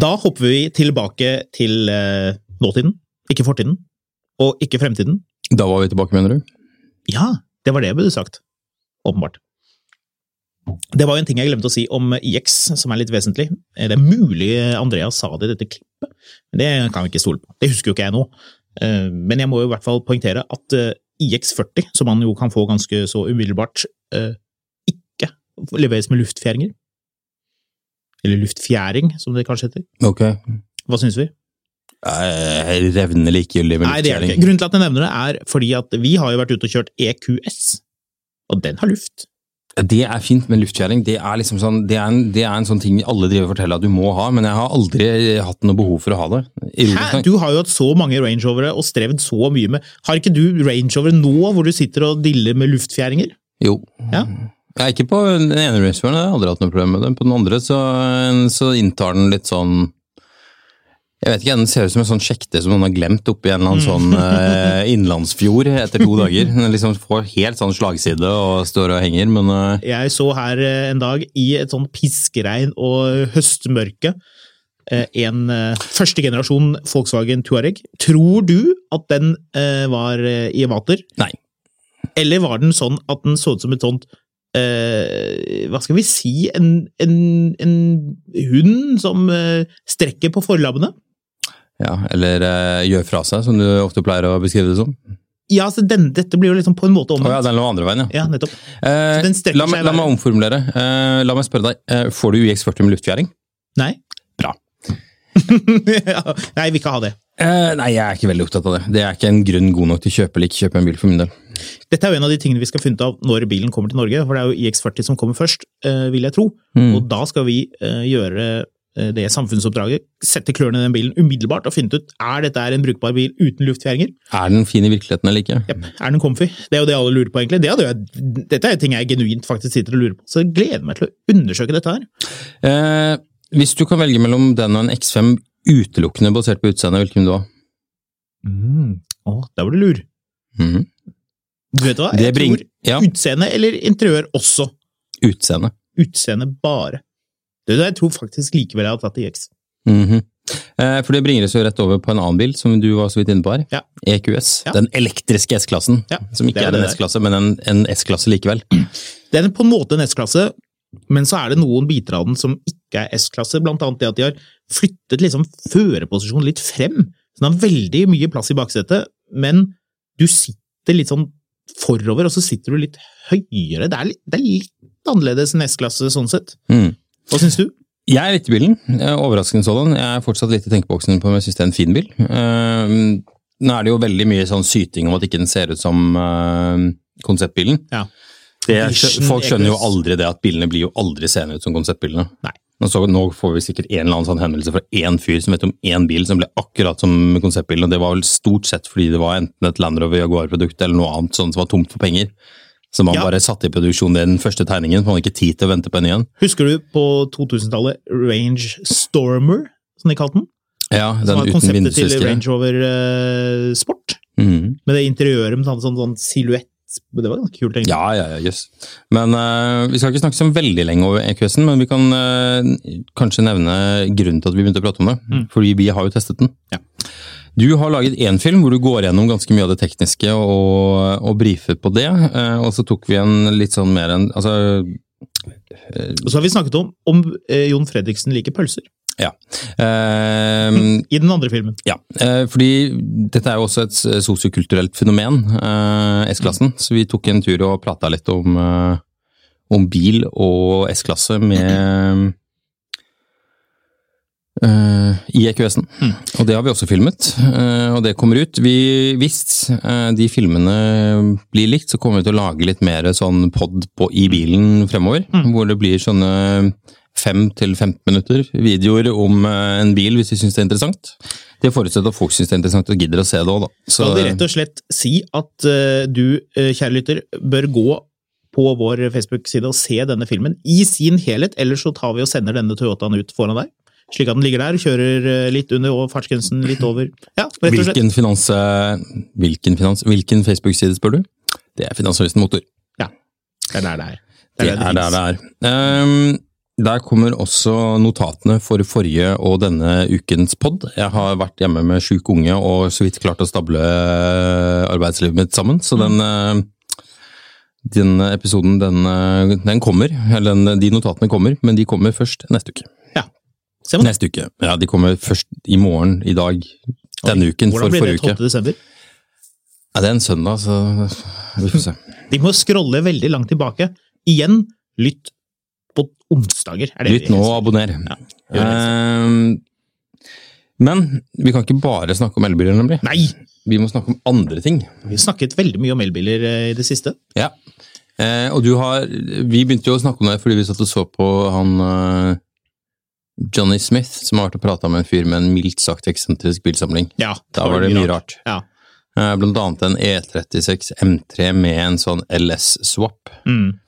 Da hopper vi tilbake til eh, nåtiden, ikke fortiden, og ikke fremtiden. Da var vi tilbake, mener du? Ja, det var det jeg burde sagt. Åpenbart. Det var jo en ting jeg glemte å si om IX, som er litt vesentlig. Eh, Det er mulig Andreas sa det i dette klippet, men det kan vi ikke stole på. Det husker jo ikke jeg nå. Eh, Men jeg må jo i hvert fall poengtere at eh, IX40, som man jo kan få ganske så umiddelbart, ikke leveres med luftfjæringer. Eller luftfjæring, som det kanskje heter. Ok. Hva syns vi? Jeg revner likegyldig med luftfjæring. Nei. Grunnen til at jeg nevner det, er fordi at vi har jo vært ute og kjørt EQS, og den har luft. Det er fint med luftfjæring. Det er liksom sånn, det er, en, det er en sånn ting alle driver og forteller at du må ha, men jeg har aldri hatt noe behov for å ha det. Hæ? Du har jo hatt så mange rangeovere og strevd så mye med Har ikke du rangeovere nå hvor du sitter og diller med luftfjæringer? Jo. Ja. Er ikke på den ene raceren, jeg har aldri hatt noe problem med den. På den andre så, så inntar den litt sånn Jeg vet ikke, den ser ut som en sånn sjekte som noen har glemt oppi en eller annen sånn uh, innlandsfjord etter to dager. Den liksom får helt sånn slagside og står og henger, men uh... Jeg så her eh, en dag, i et sånn piskeregn og høstmørke, en første generasjon Volkswagen Touareg. Tror du at den var i vater? nei. Eller var den sånn at den så ut som et sånt eh, Hva skal vi si En, en, en hund som eh, strekker på forlabbene? Ja, eller eh, gjør fra seg, som du ofte pleier å beskrive det som. Ja, så den, dette blir jo liksom på en måte Å ja, omvendt. den lå andre veien, ja. Ja, nettopp. Eh, den la, meg, la meg omformulere. Eh, la meg spørre deg, eh, får du UX40 med luftfjæring? Nei. Bra. ja, nei, jeg vil ikke ha det. Eh, nei, jeg er ikke veldig opptatt av det. Det er ikke en grunn god nok til å kjøpe eller ikke kjøpe en bil for min del. Dette er jo en av de tingene vi skal finne ut av når bilen kommer til Norge, for det er jo IX40 som kommer først, eh, vil jeg tro. Mm. Og da skal vi eh, gjøre eh, det samfunnsoppdraget, sette klørne i den bilen umiddelbart og finne ut er dette er en brukbar bil uten luftfjæringer. Er den fin i virkeligheten eller ikke? Yep. Er den comfy? Det er jo det alle lurer på, egentlig. Det jeg, dette er ting jeg genuint faktisk sitter og lurer på, så jeg gleder meg til å undersøke dette her. Eh, hvis du kan velge mellom den og en X5 utelukkende basert på utseendet, hvilken vil du ha? Mm. Å, der var du lur. Mhm. Du vet hva? Det Jeg bring- tror ja. utseende eller interiør også. Utseende. Utseende bare. Det jeg tror faktisk likevel jeg har tatt IX. -hmm. eh, for det bringer oss jo rett over på en annen bil, som du var så vidt inne på her. Ja. EQS. Ja. Den elektriske S-klassen. Som ikke er er, en. S-klasse, men en, en S-klasse likevel. Det er på en måte en S-klasse, men så er det noen biter av den som ikke er S-klasse, blant annet det at de har flyttet liksom førerposisjonen litt frem. Så den har veldig mye plass i baksetet, men du sitter litt sånn forover, og så sitter du litt høyere. Det er litt, det er litt annerledes enn S-klasse sånn sett. Mm. Hva syns du? Jeg er litt i bilen. Eh, Overraskende sådan. Jeg er fortsatt litt i tenkeboksen på om jeg syns det er en fin bil. Uh, nå er det jo veldig mye sånn syting om at ikke den ser ut som uh, konseptbilen. Ja. Det, folk skjønner jo aldri det at bilene blir jo aldri seende ut som konseptbilene. Nei. Og så, nå får vi sikkert en eller annen sånn henvendelse fra én fyr som vet om én bil som ble akkurat som konseptbilen, og det var vel stort sett fordi det var enten et Land Rover Jaguar-produkt eller noe annet sånn som var tomt for penger. Så man Ja. bare satte i produksjon den første tegningen, for man hadde ikke tid til å vente på en igjen. Husker du på 2000-tallet Range Stormer, som de kalte den? Ja, Som var uten konseptet til. Range Rover eh, Sport? Mhm. Med det interiøret med sånn, sånn, sånn silhuett. Det var ganske kult, egentlig. Ja, ja, ja, jøss. Men uh, vi skal ikke snakke så veldig lenge over EQS-en, men vi kan uh, kanskje nevne grunnen til at vi begynte å prate om det. Mm. Fordi vi har jo testet den. Ja. Du har laget én film hvor du går gjennom ganske mye av det tekniske og, og brifer på det. Uh, og så tok vi en litt sånn mer enn Altså Og så har vi snakket om om Jon Fredriksen liker pølser. Ja. Eh, I den andre filmen. Ja, uh, fordi dette er jo også et sosiokulturelt fenomen, uh, S-klassen. Så vi tok en tur og prata litt om, eh, om bil og S-klasse med i EQS-en. Og det har vi også filmet, og det kommer ut. Vi, hvis de filmene blir likt, så kommer vi til å lage litt mer sånn pod på, i bilen fremover. Hvor det blir sånne 5-15 minutter videoer om eh, en bil, hvis de syns det er interessant. Det forutsetter at folk syns det er interessant og gidder å se det òg, da. Så, Skal vi rett og slett si at eh, du, eh, kjære lytter, bør gå på vår Facebook-side og se denne filmen i sin helhet, ellers så tar vi og sender denne Toyotaen ut foran deg. Slik at den ligger der, kjører litt under og fartsgrensen litt over. Ja, rett og slett. hvilken finans... Hvilken, finans, hvilken Facebook-side, spør du? Det er Finansavisen Motor. Ja. Det er der det er. Det er der det er. Ehm, der kommer også notatene for forrige og denne ukens pod. Jeg har vært hjemme med sjuk unge og så vidt klart å stable arbeidslivet mitt sammen, så den, eh, den episoden den, eh, den kommer. Eller den, de notatene kommer, men de kommer først neste uke. Ser man? Neste uke. Ja, de kommer først i morgen, i dag, denne uken for forrige uke. Hvordan blir det forrige 12. desember? Ja, det er en søndag, så vi får se. De må scrolle veldig langt tilbake. Igjen, lytt onsdager. Er det Lytt nå og abonner. Ja, gjør. Ehm, men vi kan ikke bare snakke om elbiler, nemlig. Nei! Vi må snakke om andre ting. Vi har snakket veldig mye om elbiler eh, i det siste. Ja. Eh, og du har Vi begynte jo å snakke om det fordi vi satt og så på han uh, Johnny Smith, som har vært og prata med en fyr med en mildt sagt eksentrisk bilsamling. Ja, Da var det mye rart. Ja. Blant annet en E36 M3 med en sånn LS-swap. Mm.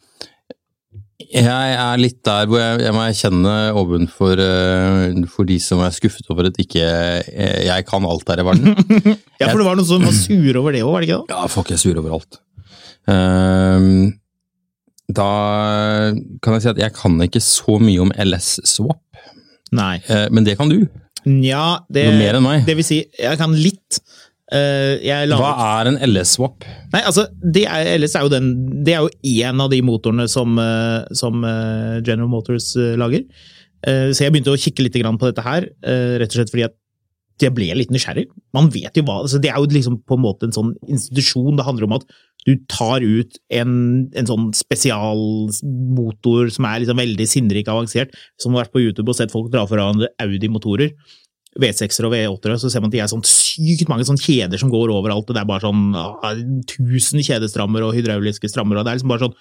Jeg er litt der hvor jeg, jeg må erkjenne ovenfor uh, for de som er skuffet over at ikke jeg, jeg kan alt her i verden. ja, for det var noen som var sure over det òg, var det ikke det? Ja, folk er sure overalt. Uh, da kan jeg si at jeg kan ikke så mye om LS-swap, Nei. Uh, men det kan du. Nja, det, Noe mer enn meg. det vil si, jeg kan litt. Eh, Hva er en LS-swap? Nei, altså, det er, LS er jo den Det er jo én av de motorene som, eh, som eh, General Motors lager. Så jeg begynte å kikke litt grann på dette her, rett og slett fordi at jeg ble litt nysgjerrig. Man vet jo hva altså Det er jo liksom på en måte en sånn institusjon. Det handler om at du tar ut en, en sånn spesialmotor som er liksom veldig sinnrik avansert, som har vært på YouTube og sett folk dra fra hverandre Audi-motorer. V6-er og V8-ere, så ser man at de er sånn sykt mange sånn kjeder som går overalt, og det er bare sånn ah, 1000 kjedestrammer og hydrauliske strammer, og det er liksom bare sånn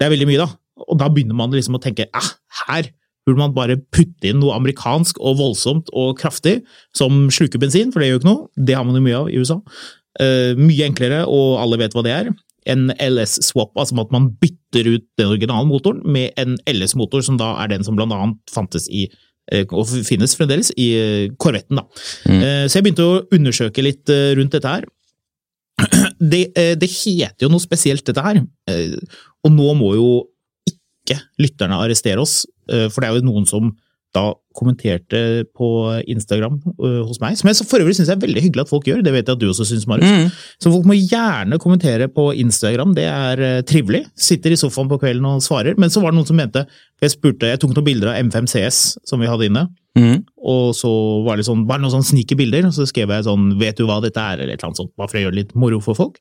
Det er veldig mye, da. Og da begynner man liksom å tenke eh, her burde man bare putte inn noe amerikansk og voldsomt og kraftig som sluker bensin, for det gjør jo ikke noe. Det har man jo mye av i USA. Uh, mye enklere, og alle vet hva det er. En LS-swap, altså at man bytter ut den originale motoren med en LS-motor, som da er den som blant annet fantes i og finnes fremdeles i korvetten. Da. Mm. Så jeg begynte å undersøke litt rundt dette her. Det, det heter jo noe spesielt, dette her. Og nå må jo ikke lytterne arrestere oss, eh, for det er jo noen som da kommenterte på Instagram uh, hos meg, som jeg for øvrig syns er veldig hyggelig at folk gjør. Det vet jeg at du også syns, Marius. Mm. Så folk må gjerne kommentere på Instagram, det er uh, trivelig. Sitter i sofaen på kvelden og svarer. Men så var det noen som mente Jeg spurte, jeg tok noen bilder av M5 CS som vi hadde inne. Mm. Og så var det sånn, bare noen sånn snike bilder, og så skrev jeg sånn 'Vet du hva dette er?' eller et eller annet sånt, bare for å gjøre det litt moro for folk.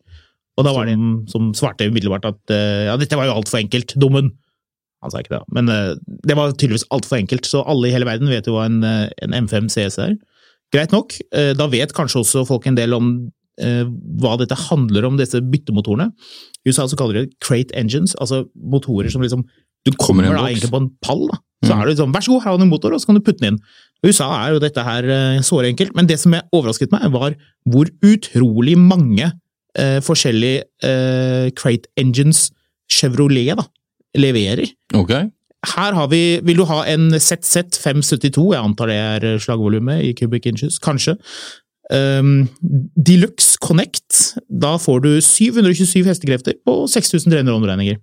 Og da var det en som svarte umiddelbart at uh, ja, dette var jo altfor enkelt, dummen. Han sa ikke det, men uh, det var tydeligvis altfor enkelt, så alle i hele verden vet jo hva en, uh, en M5 CS er. Greit nok, uh, da vet kanskje også folk en del om hva dette handler om, disse byttemotorene. I USA så kaller de det crate engines, altså motorer som liksom Du kommer, kommer da egentlig på en pall, da. Så mm. er det liksom Vær så god, her har du en motor, og så kan du putte den inn. I USA er jo dette her såre enkelt, men det som overrasket meg, var hvor utrolig mange forskjellige crate engines Chevrolet da, leverer. Okay. Her har vi Vil du ha en ZZ 572? Jeg antar det er slagvolumet i cubic inches. Kanskje. Um, Deluxe Connect. Da får du 727 hestekrefter på 6300 omregninger.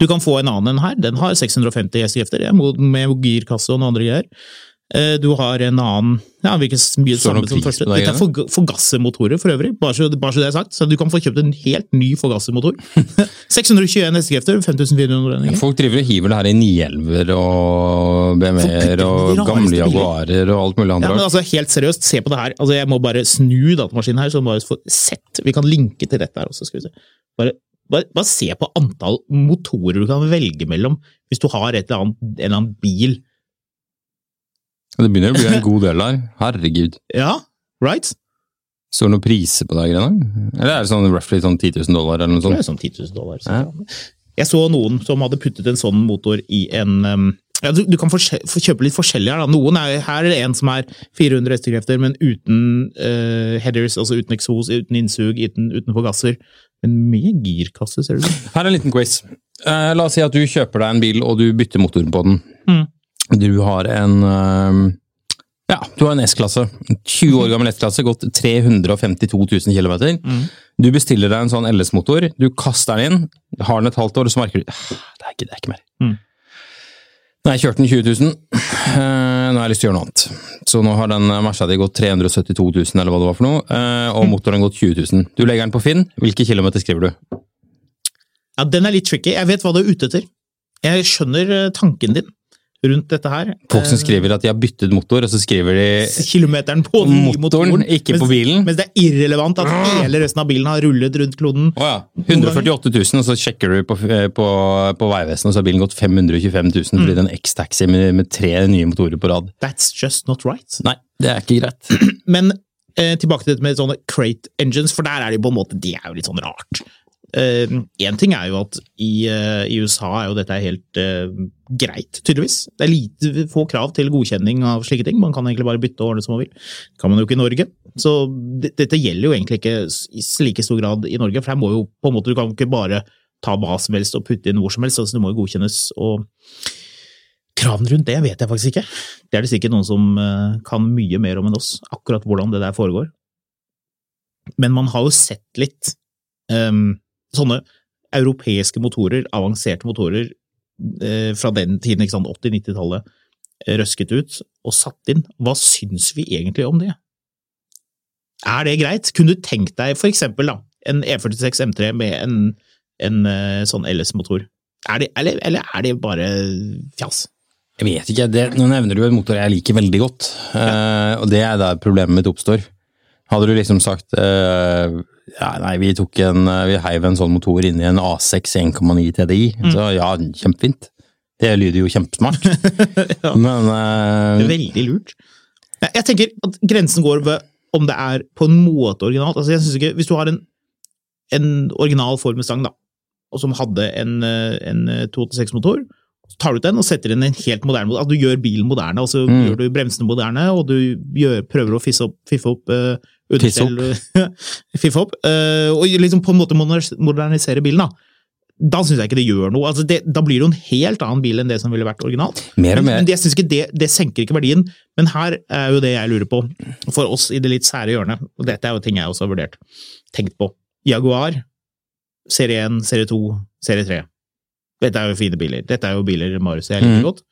Du kan få en annen enn her. Den har 650 hestekrefter med girkasse og noen andre greier. Eh, du har en annen ja, hvilken mye samme som første. Dette er for, forgassermotorer for øvrig, bare så, bare så, det er sagt. Så du kan få kjøpt en helt ny forgassermotor. 621 hestekrefter, 5400 ja, Folk driver og hiver det her i 911 og BMW-er og gamle Jaguarer og alt mulig annet. Ja, men altså, helt seriøst, se på det her. Altså, jeg må bare snu datamaskinen her, så bare får sett. Vi kan linke til dette her også, skal vi se. Bare, bare, bare se på antall motorer du kan velge mellom hvis du har et eller annet, en eller annen bil det begynner å bli en god del der. Herregud. Ja, right? Står det noen priser på det greiene? Eller er det sånn roughly sånn 10 000 dollar? eller noe sånt? Det er sånn 10 000 dollar. Så. Ja. Jeg så noen som hadde puttet en sånn motor i en um, ja, du, du, kan få, få, kjøpe litt forskjellig her. Da. Noen er, her er det en som er 400 hestekrefter, men uten uh, headers, altså uten eksos, uten innsug, uten, uten forgasser. Men med girkasse, ser du. Her er en liten quiz. Uh, la oss si at du kjøper deg en bil, og du bytter motoren på den. Mm. Du har en ehm, ja, du har en S-klasse. 20 år gammel S-klasse, gått 352 000 km. Mm. Du bestiller deg en sånn LS-motor, du kaster den inn, har den et halvt år, og så merker du ah, det er ikke, det er ikke mer. Mm. Har jeg kjørt den 20 000, uh, nå har jeg lyst til å gjøre noe annet. Så nå har den Merca di gått 372 000, eller hva det var for noe, uh, og motoren gått 20 000. Du legger den på Finn, hvilke kilometer skriver du? Ja, Den er litt tricky. Jeg vet hva du er ute etter. Jeg skjønner eh, tanken din rundt dette her. Folk som skriver at de har byttet motor, og så skriver de Kilometeren på den motoren, motoren, ikke mens, på bilen. Mens det er irrelevant at hele resten av bilen har rullet rundt kloden. Oh ja. 148 000, og så sjekker du på, på, på Vegvesenet, og så har bilen gått 525 000 mm. fordi det er en X-taxi med, med, tre nye motorer på rad. That's just not right. Nei, det er ikke greit. Men eh, tilbake til dette med sånne crate engines, for der er de på en måte De er jo litt sånn rart. Én uh, ting er jo at i, uh, i, USA er jo dette helt uh, greit, tydeligvis. Det er lite få krav til godkjenning av slike ting. Man kan egentlig bare bytte og ordne som man vil. Det kan man jo ikke i Norge. Så dette gjelder jo egentlig ikke i like stor grad i Norge, for her må jo på en måte, du kan ikke bare ta hva som helst og putte inn hvor som helst. altså Det må jo godkjennes. og Kravene rundt det vet jeg faktisk ikke. Det er det sikkert noen som kan mye mer om enn oss, akkurat hvordan det der foregår. Men man har jo sett litt um, sånne europeiske motorer, avanserte motorer eh, fra den tiden, 80-90-tallet, eh, røsket ut og satt inn. Hva syns vi egentlig om det? Er det greit? Kunne du tenkt deg for eksempel da, en E46 M3 med en, en eh, sånn LS-motor? Eller, eller, er det bare fjas? Jeg vet ikke. Det, nå nevner du en motor jeg liker veldig godt, ja. uh, og det er der problemet mitt oppstår. Hadde du liksom sagt uh, ja, nei, vi tok en Vi heiv en sånn motor inn i en A6 1,9 TDI, mm. så ja, kjempefint. Det lyder jo kjempesmart. ja. Men uh, Veldig lurt. Jeg- tenker at grensen går ved om det er på en måte originalt. Altså, jeg synes ikke, Hvis du har en, en original Ford Mustang, da, og som hadde en, eh, en 286-motor, så tar du ut den og setter inn en helt moderne motor. Altså, du gjør bilen moderne, og så Mm. gjør du bremsene moderne, og du gjør, prøver å fisse opp, fiffe opp uh, Opp. fiffe opp, eh, og liksom på en måte modernisere bilen, da. Da syns jeg ikke det gjør noe. Altså det, da blir det jo en helt annen bil enn det som ville vært originalt. Mer og Men, mer. men men ikke det, det senker ikke verdien. Men her er jo det jeg lurer på, for oss i det litt sære hjørnet, og dette er jo ting jeg også har vurdert, tenkt på. Jaguar, serie 1, serie 2, serie 3. Dette er jo fine biler. Dette er jo biler Marius jeg liker mm. godt.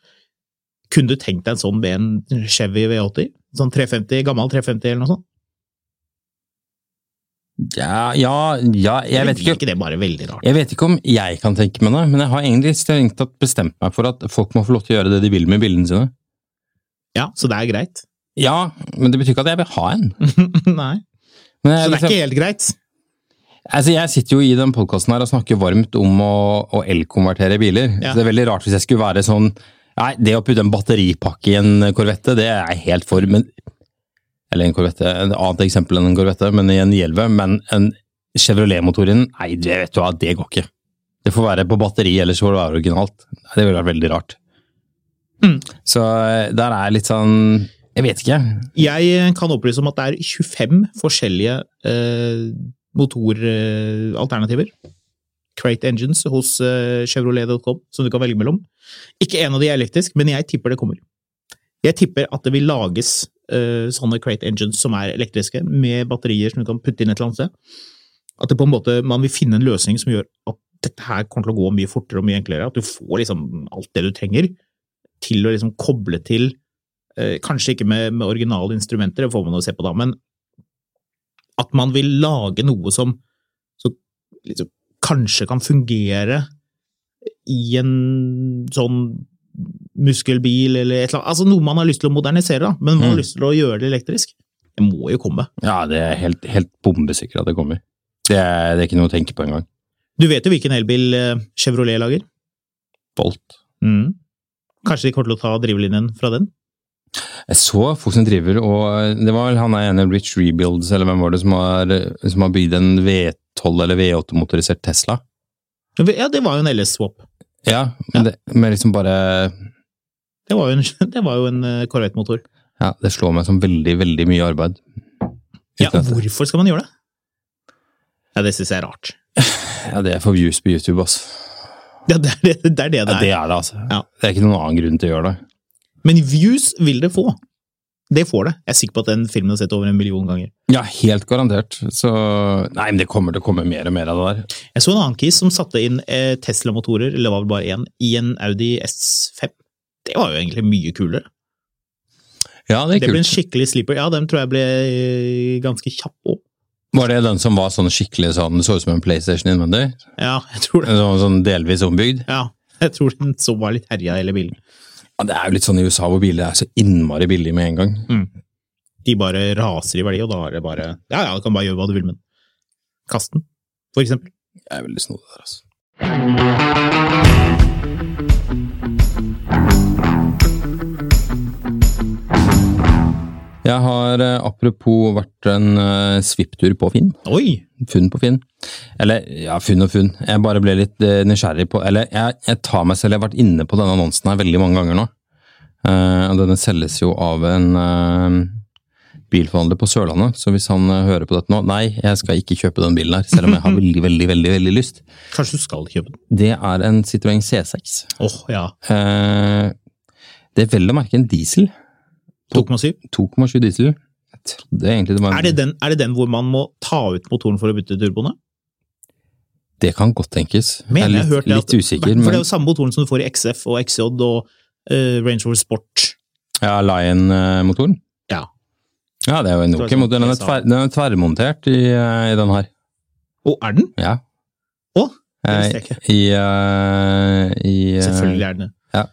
Kunne du tenkt deg en sånn med en Chevy V80? Sånn 350, gammel 350 eller noe sånt? Ja, ja, ja jeg vet ikke. det bare veldig rart? Jeg vet ikke om jeg kan tenke meg det, men jeg har egentlig strengt tatt bestemt meg for at folk må få lov til å gjøre det de vil med bildene sine. Ja, så det er greit? Ja, men det betyr ikke at jeg vil ha en. Nei. Men Så det er liksom, ikke helt greit? altså jeg sitter jo i den podkasten her og snakker varmt om å, å elkonvertere biler. Ja. Så det er veldig rart hvis jeg skulle være sånn Nei, det å putte en batteripakke i en Corvette, det er jeg helt for. Men, eller en Corvette, et annet eksempel enn en Corvette, men i en 911. Men en Chevrolet-motor i den, nei, det vet du hva, det går ikke. Det får være på batteri, ellers får det være originalt. Det ville vært veldig rart. Mm. Så eh, der er litt sånn Jeg vet ikke. Jeg kan opplyse om at det er 25 forskjellige eh, motoralternativer. Crate Engines hos eh, Chevrolet.com, som du kan velge mellom. Ikke en av de er elektrisk, men jeg tipper det kommer. Jeg tipper at det vil lages eh, sånne Crate Engines som er elektriske, med batterier som du kan putte inn et eller annet sted. At det på en måte, man vil finne en løsning som gjør at dette her kommer til å gå mye fortere og mye enklere. At du får liksom alt det du trenger til å liksom koble til eh, Kanskje ikke med, med originale instrumenter, det får man jo se på da, men at man vil lage noe som liksom, kanskje kan fungere i en sånn muskelbil eller et eller annet. Altså noe man har lyst til å modernisere, da, men man har Mm. lyst til å gjøre det elektrisk. Det må jo komme. Ja, det er helt, helt bombesikkert at det kommer. Det er, det er ikke noe å tenke på engang. Du vet jo hvilken elbil eh, Chevrolet lager? Bolt. Mm. Kanskje de kommer til å ta drivelinjen fra den? Jeg så folk som driver, og det var vel han ene Rich Rebuilds, eller hvem var det, som har, som har bygd en V12 eller V8-motorisert Tesla. Ja, det var jo en LS-swap. Ja, men det men liksom bare Det var jo en, det var jo en eh, Corvette-motor. Ja, det slår meg som veldig, veldig mye arbeid. Ja, hvorfor skal man gjøre det? Ja, det syns jeg er rart. Ja, det er for views på YouTube, altså. Ja, det er det det er. Det Ja, det er. er det, altså. Ja. Det er ikke noen annen grunn til å gjøre det. Men views vil det få. Det får det. Jeg er sikker på at den filmen har sett over en million ganger. Ja, helt garantert. Så Nei, men det kommer til å komme mer og mer av det der. Jeg så en annen kis som satte inn eh, Tesla-motorer, eller var vel bare én, i en Audi S5. Det var jo egentlig mye kulere. Ja, det Det er ble en skikkelig sleeper. Ja, den tror jeg ble eh, ganske kjapp òg. Var det den som var sånn skikkelig sånn, det så ut som en PlayStation innvendig? Ja, jeg tror det. Sånn, sånn delvis ombygd? Ja, jeg tror den så var litt herja, hele bilen. Ja, det er jo litt sånn i USA hvor biler er så innmari billige med en gang. De bare raser i verdi, og da er det bare Ja, ja, du kan bare gjøre hva du vil med den. Kast den, for eksempel. Jeg er veldig snodig der, altså. Jeg har eh, apropos vært en uh, svipptur på Finn. Oi! Funn på Finn. Eller, ja, funn og funn. Jeg bare ble litt uh, nysgjerrig på Eller, jeg, jeg tar meg selv Jeg har vært inne på denne annonsen her veldig mange ganger nå. Uh, og denne selges jo av en bilforhandler på Sørlandet, så hvis han hører på dette nå Nei, jeg skal ikke kjøpe den bilen her, selv om jeg har veldig, veldig, veldig, veldig lyst. Kanskje du skal kjøpe den? Det er en Citroën C6. Åh, ja. Eh, det er vel å merke en diesel. 2,7. 2,7 diesel. Jeg trodde egentlig det var en Er det, den, er det den hvor man må ta ut motoren for å bytte turboene? Det kan godt tenkes. Men jeg jeg er hørte litt, at, usikker. For det er jo samme motoren som du får i XF og XJ og uh, Range Rover Sport. ja, Lion-motoren? Ja. Ja, det er jo en ok motor. Den er, sa- tver, den er tverrmontert i, eh, i den her. Å, er den? Ja. Å, det visste jeg ikke. I, uh, i, eh, Selvfølgelig er den det. Ja.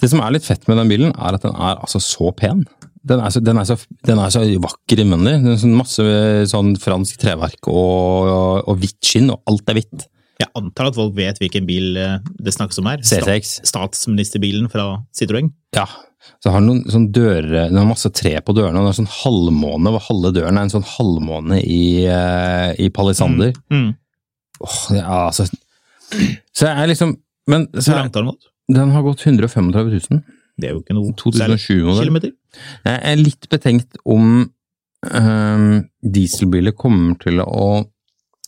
Det som er litt fett med den bilen, er at den er altså så pen. Den er så, den er så, den er så vakker innvendig. Sånn masse sånn fransk treverk og, og, og hvitt skinn, og alt er hvitt. Jeg antar at folk vet hvilken bil eh, det snakkes om her. C6. Stat- Statsministerbilen fra Citroën. Ja, Så har den noen sånn dører Den har masse tre på dørene, og det er sånn halvmåne hvor halve døren er en sånn halvmåne i, eh, i palisander. Mm. Åh, det er altså Så jeg er liksom Men så Hvor langt har den gått? Den har gått 135 000. Det er jo ikke noe 2007-modell. kilometer. Jeg er litt betenkt om um, dieselbiler kommer til å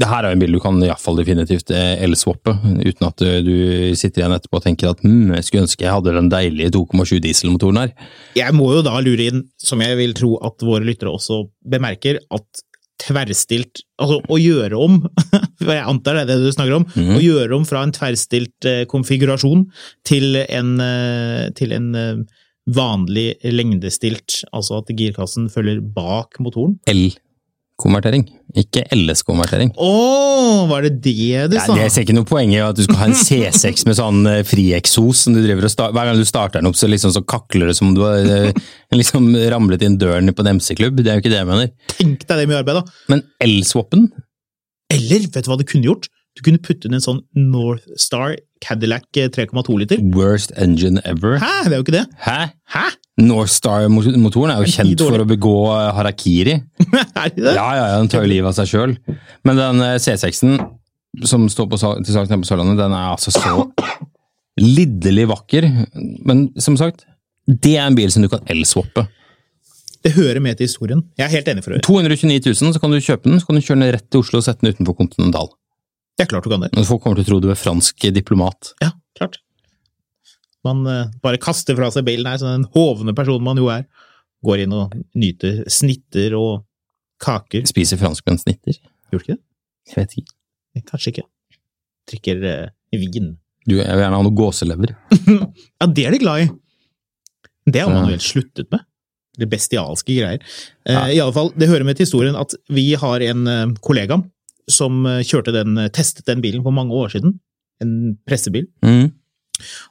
det her er en bil du kan iallfall definitivt eh, elswappe, uten at eh, du sitter igjen etterpå og tenker at hm, jeg skulle ønske jeg hadde den deilige 2,7 dieselmotoren her. Jeg må jo da lure inn, som jeg vil tro at våre lyttere også bemerker, at tverrstilt Altså å gjøre om, jeg antar det er det du snakker om, Mhm. å gjøre om fra en tverrstilt eh, konfigurasjon til en, eh, til en eh, vanlig lengdestilt, altså at girkassen følger bak motoren. L-konvertering, ikke LS-konvertering. Å, var det det du Ja, sa? det ser ikke noe poeng i at du skal ha en C6 med sånn eh, frieksos som du driver og Hver gang du starter den opp, så, liksom, så kakler det som om du har eh, liksom ramlet inn døren på en MC-klubb. Det er jo ikke det jeg mener. Tenk deg det mye arbeid, da. Men L-swappen Eller, vet du hva du kunne gjort? Du kunne putte inn en sånn North Star Cadillac eh, 3,2 liter. Worst engine ever. Hæ, det er jo ikke det. Hæ? Hæ? North Star-motoren er jo kjent for å begå eh, harakiri. er det det? Ja, ja, ja, den tar jo livet av seg sjøl. Men den eh, C6-en som står på, til saken nede på Sørlandet, den er altså så lidderlig vakker. Men som sagt, det er en bil som du kan elswappe. Det hører med til historien. Jeg er helt enig for øvrig. 229 000, så kan du kjøpe den, så kan du kjøre den rett til Oslo og sette den utenfor Continental. Det er klart du kan det. Men Folk kommer til å tro du er fransk diplomat. Ja, klart. Man eh, bare kaster fra seg bilen her, som den hovne personen man jo er. Går inn og nyter snitter og kaker. Spiser franskmenn snitter? Gjorde ikke det? Jeg vet ikke. Kanskje ikke. Drikker eh, vin. Du, jeg vil gjerne ha noe gåselever. Ja, det er de glad i. Det har man helt sluttet med. Det bestialske greier. Eh, Ja. I alle fall, det hører med til historien at vi har en uh, kollega som eh, kjørte den, testet den bilen for mange år siden. En pressebil. Mm.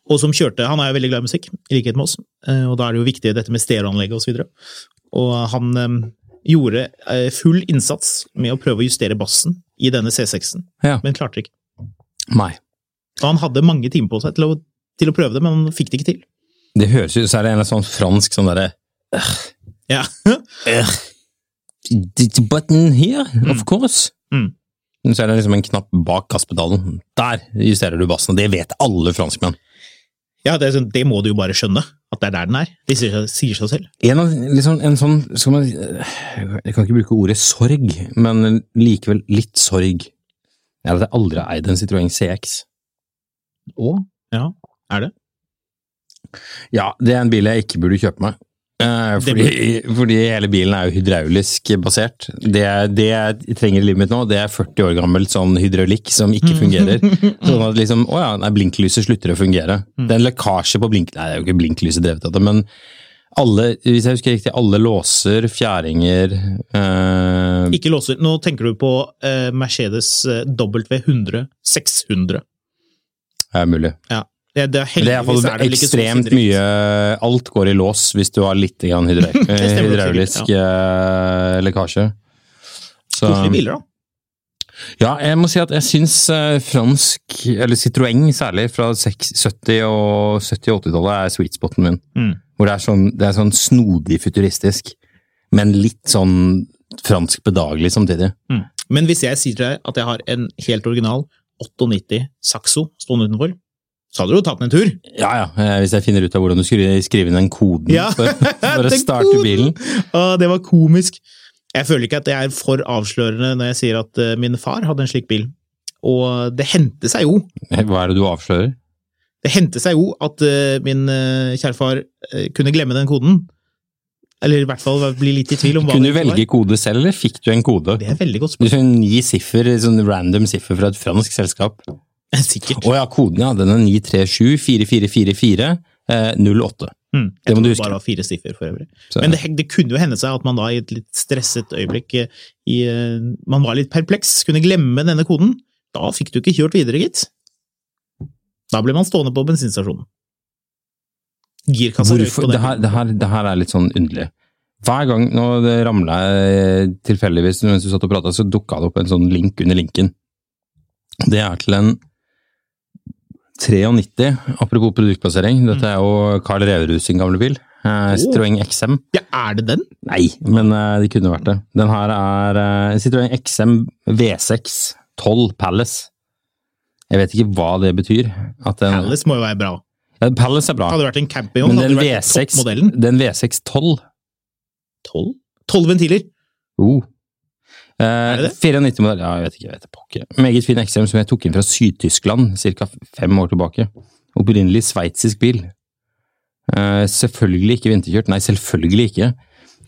Og som kjørte Han er jo veldig glad i musikk, i likhet med oss. eh, Og da er det jo viktig dette med stereoanlegget osv. Og, så og han um, gjorde eh, full innsats med å prøve å justere bassen i denne C6-en, Ja. men klarte ikke. Nei. Og han hadde mange timer på seg til å, til å prøve det, men han fikk det ikke til. Det høres ut så det en sånn fransk sånn derre Ja. uh, button here, of course. Mm. Så er det liksom en knapp bak gasspedalen. Der justerer du bassen, og det vet alle franskmenn. Ja, det, sånn, det må du jo bare skjønne, at det er der den er. Det sier, sier seg selv. En, liksom, en sånn skal man, Jeg kan ikke bruke ordet sorg, men likevel litt sorg. Jeg at jeg aldri eid en Citroën CX. Å? Ja, er det? Ja, det er en bil jeg ikke burde kjøpe meg. Eh, fordi, fordi hele bilen er jo hydraulisk basert. Det, det jeg trenger i livet mitt nå, det er 40 år gammelt sånn hydraulikk som ikke fungerer. Sånn at liksom, å ja, nei, blinklyset slutter å fungere. Det er en lekkasje på blink... Nei, det er jo ikke blinklyset drevet av det, men alle, hvis jeg husker riktig, alle låser, fjæringer øh... Ikke låser. Nå tenker du på øh, Mercedes eh, W100 600. Det er mulig. Ja. Det, det, er Det er er det vel ikke ekstremt mye Alt går i lås hvis du har litt hydra hydraulisk sikkert, eh, lekkasje. Så- Koselige biler, da. Ja, jeg må si at jeg syns eh, fransk, eller Citroën særlig, fra 70- og 70- og 80-tallet er sweet spoten min. Mm. Hvor det er, sånn, det er sånn snodig futuristisk, men litt sånn fransk bedagelig samtidig. Mm. Men hvis jeg sier til deg at jeg har en helt original 98 Saxo stående utenfor, så hadde du jo tatt den en tur. Ja ja, eh, hvis jeg finner ut av hvordan du skulle skrive inn den koden Ja, for, for å starte koden. bilen. Å, det var komisk. Jeg føler ikke at det er for avslørende når jeg sier at eh, min far hadde en slik bil. Og det hendte seg jo Hva er det du avslører? Det hendte seg jo at eh, min kjære far eh, kunne glemme den koden. Eller i hvert fall bli litt i tvil om hva Kunne du velge kode selv, eller fikk du en kode? Det er veldig godt Du spørsmål. fikk Ni siffer, sånn random siffer fra et fransk selskap. Sikkert. Å ja, koden ja, den er 9374444 eh, 08. Mm. Det må du huske. bare fire siffer for øvrig. Så- Men det, det kunne jo hende seg at man da i et litt stresset øyeblikk eh, i, eh, Man var litt perpleks, kunne glemme denne koden. Da fikk du ikke kjørt videre, gitt. Da ble man stående på bensinstasjonen. Girkassa røyk Det her, det, her, det her er litt sånn underlig. Hver gang nå det ramla jeg tilfeldigvis mens du satt og prata, så dukka det opp en sånn link under linken. Det er til en 93, apropos produktplassering. Dette er jo Carl Reverud sin gamle bil. Eh, Citroën XM. Ja, er det den? Nei, men eh, det kunne vært det. Den her er uh, Citroën XM V6 12 Palace. Jeg vet ikke hva det betyr. At den, Palace må jo være bra. Ja, Palace er bra, Hadde det vært en campingvogn, hadde den det vært V6, toppmodellen. den V6 12 Tolv? Tolv ventiler! oh. Eh, det det? 94 modell, ja, jeg vet ikke, jeg vet pokker. Meget fin XM som jeg tok inn fra Syd-Tyskland ca. fem år tilbake. Opprinnelig sveitsisk bil. Uh, selvfølgelig ikke vinterkjørt, nei, selvfølgelig ikke.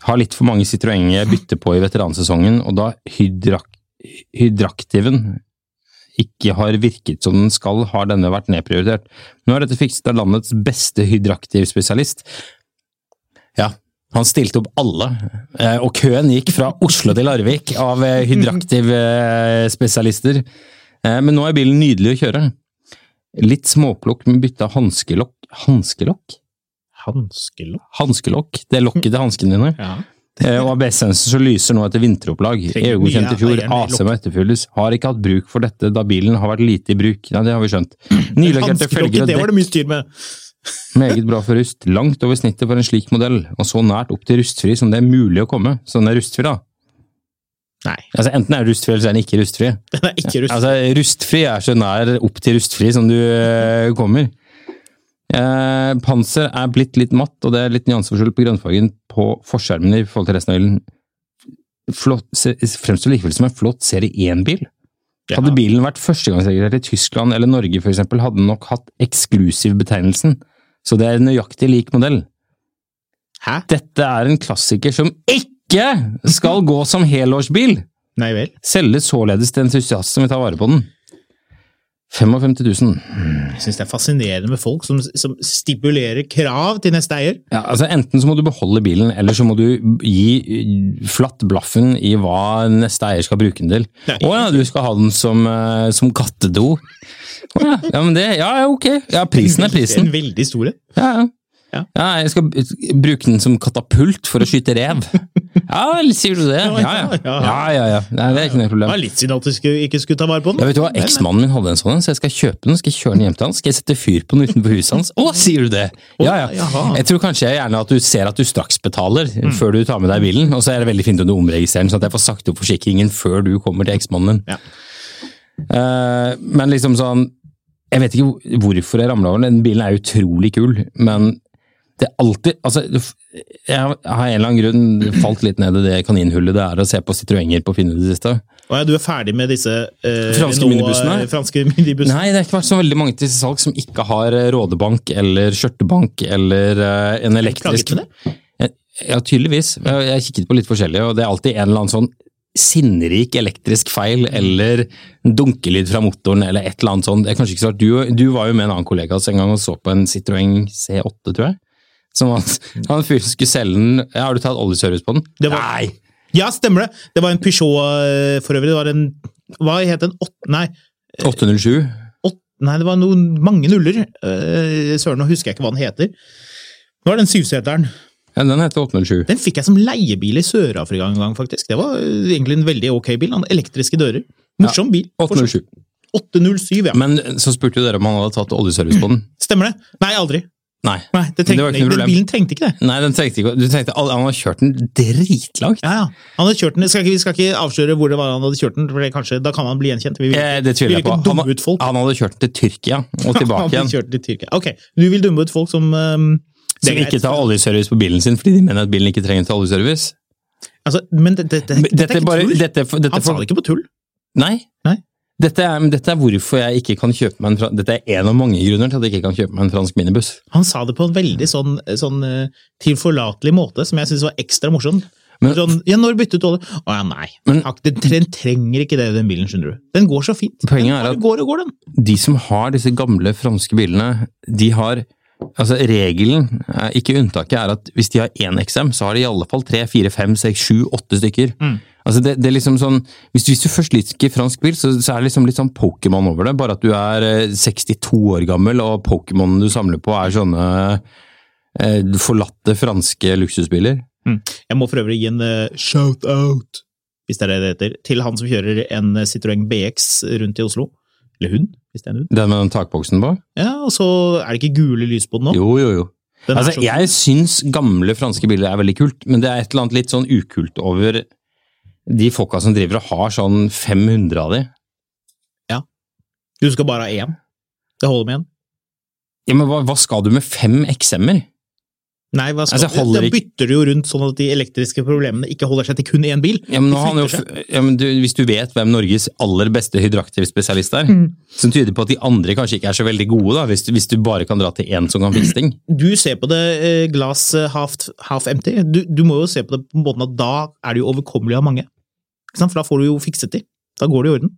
Har litt for mange Citroënger jeg bytter på i veteransesongen, og da hydrak hydraktiven ikke har virket som den skal, har denne vært nedprioritert. Nå er dette fikset av landets beste hydraktivspesialist. Ja, han stilte opp alle, eh, og køen gikk fra Oslo til Larvik av eh, hydraktivspesialister. Men nå er bilen nydelig å kjøre. Litt småplukk med bytte av hanskelokk. Hanskelokk? Hanskelokk? Hanskelokk, det er lokket til hanskene dine. Ja. Eh, Og ABS-sensen som lyser nå etter vinteropplag. EU-godkjent i fjor. eieren i AC må etterfylles. Har ikke hatt bruk for dette da bilen har vært lite i bruk. Nei, det har vi skjønt. Nylakkerte felger Hanskelokket, dekk. det var det mye styr med. Meget bra for rust. Langt over snittet for en slik modell, og så nært opp til rustfri som det er mulig å komme. Så den er rustfri, da. Nei, Altså, enten er den rustfri, eller så er den ikke rustfri. den er ikke rustfri. Altså, rustfri er så nær opp til rustfri som du eh, kommer. Eh, panser er blitt litt matt, og det er litt nyanseforskjell på grønnfargen på forskjermene i forhold til resten av bilen. Flott, se- fremstår likevel som en flott serie 1-bil. Ja. Hadde bilen vært førstegangsregistrert i Tyskland eller Norge eksempel, hadde den nok hatt eksklusivbetegnelsen. Så det er en nøyaktig lik modell. Hæ? Dette er en klassiker som ikke skal gå som helårsbil! Nei vel. Selges således til entusiaster som vil ta vare på den. 55 000. Jeg syns det er fascinerende med folk som, som stipulerer krav til neste eier. Ja, altså Enten så må du beholde bilen, eller så må du gi eh, flatt blaffen i hva neste eier skal bruke den til. Å ja, du skal ha den som, eh, som kattedo. Å ja, ja, men det, ja, ok. Ja, prisen er prisen. En veldig stor. Ja, ja. Ja. Ja, jeg skal bruke den som katapult for å skyte rev. Ja vel, sier du det? Ja, ja. Ja, ja, ja. Nei, det er ikke noe problem. Det var litt synd at du ikke skulle ta vare på den. Ja, vet du hva, Eksmannen min hadde en sånn, så jeg skal kjøpe den. Skal jeg kjøre den hjem til han? Skal jeg sette fyr på den utenfor huset hans? Å, sier du det? Ja, ja. Jeg tror kanskje jeg gjerne at du ser at du straks betaler Mm. før du tar med deg bilen, og så er det veldig fint om du omregistrerer den, sånn at jeg får sagt opp forsikringen før du kommer til eksmannen min. Eh, men liksom sånn Jeg vet ikke hvorfor jeg ramla over den. Den bilen er utrolig kul, men det er alltid Altså, jeg har av en eller annen grunn falt litt ned i det kaninhullet det er å se på Citroënger på Finn i det siste. Og ja, du er ferdig med disse eh, Franske minibussene? Franske minibussene? Nei, det har ikke vært så veldig mange til salg som ikke har eh, rådebank eller skjørtebank eller eh, en elektrisk? Ja, tydeligvis. Jeg har kikket på litt forskjellige, og det er alltid en eller annen sånn sinnrik elektrisk feil, eller dunkelyd fra motoren, eller et eller annet sånt. Det er kanskje ikke så rart. Du, du var jo med en annen kollega en gang og så på en Citroën C8, tror jeg. Som at han fyren skulle selge den ja, Har du tatt oljeservice på den? Var- Nei! Ja, stemmer det! Det var en Peugeot eh, for øvrig. Det var en Hva het den? Åt, nei, 807. åt, nei, det var noen mange nuller. Eh, Søren, nå husker jeg ikke hva den heter. Nå er den syvseteren. Ja, den heter 807. Den fikk jeg som leiebil i Sør-Afrika en gang, faktisk. Det var eh, egentlig en veldig ok bil. Han elektriske dører. Morsom bil. 807. 807, ja. Men så spurte jo dere om han hadde tatt oljeservice på den. Stemmer det? Nei, aldri. Nei. Nei, det Det trengte var ikke. Bilen trengte ikke det. Nei, den trengte ikke Du tenkte Han hadde kjørt den dritlangt. Ja, ja. Han hadde kjørt den. Skal ikke, vi skal ikke avsløre hvor det var han hadde kjørt den, for det kanskje, da kan han bli gjenkjent. Vi vil, Eh, det tviler jeg på. Han, han hadde kjørt den til Tyrkia og tilbake Han igjen. kjørt til Tyrkia. Ok, du vil dumme ut folk som um, Som ikke tar oljeservice på bilen sin fordi de mener at bilen ikke trenger til oljeservice. Altså, men det, det, det, Men dette er ikke bare, tull. dette, dette, Han sa det ikke på tull. Nei. Nei. Dette er, dette er hvorfor jeg ikke kan kjøpe meg en Dette er en av mange grunner til at jeg ikke kan kjøpe meg en fransk minibuss. Han sa det på en veldig sånn, sånn uh, tilforlatelig måte, som jeg syntes var ekstra morsom. Men- sånn, ja, når byttet du olje? Å ja, nei. Men- den, den trenger ikke det, den bilen, skjønner du. Den går så fint. Poenget er at- går og går, den. De som har disse gamle franske bilene, de har Altså, regelen, eh, ikke unntaket, er at hvis de har én XM, så har de i alle fall tre, fire, fem, seks, sju, åtte stykker. Mm. Altså, det, det er liksom sånn Hvis, hvis du først liker fransk bil, så, så er det liksom litt sånn Pokémon over det. Bare at du er eh, 62 år gammel, og Pokémonen du samler på er sånne eh, forlatte franske luksusbiler. Jeg må for øvrig gi en uh, shout-out, hvis det er det det heter, til han som kjører en eh, Citroën BX rundt i Oslo. Eller hun, hvis det er en hun. Den med den takboksen på? Ja, og så er det ikke gule lys på den nå. Jo, jo, jo. Altså, jeg syns gamle franske biler er veldig kult, men det er et eller annet litt sånn ukult over de folka som driver og har sånn 500 av de. Du skal bare ha én. Det holder med én. Ja, men hva, hva skal du med fem XM-er? Nei, hva skal Altså, du? Da bytter du jo rundt sånn at de elektriske problemene ikke holder seg til kun én bil. Ja, men nå har han jo, ja, men du, hvis du vet hvem Norges aller beste hydroaktivspesialist er, som tyder på at de andre kanskje ikke er så veldig gode, da, hvis, du, hvis du bare kan dra til én som kan fikse ting. Du ser på det eh, glass eh, half, half empty. Du, du må jo se på det på måten at da er det jo overkommelig av mange. Ikke? For da får du jo fikset de. Da går det i orden.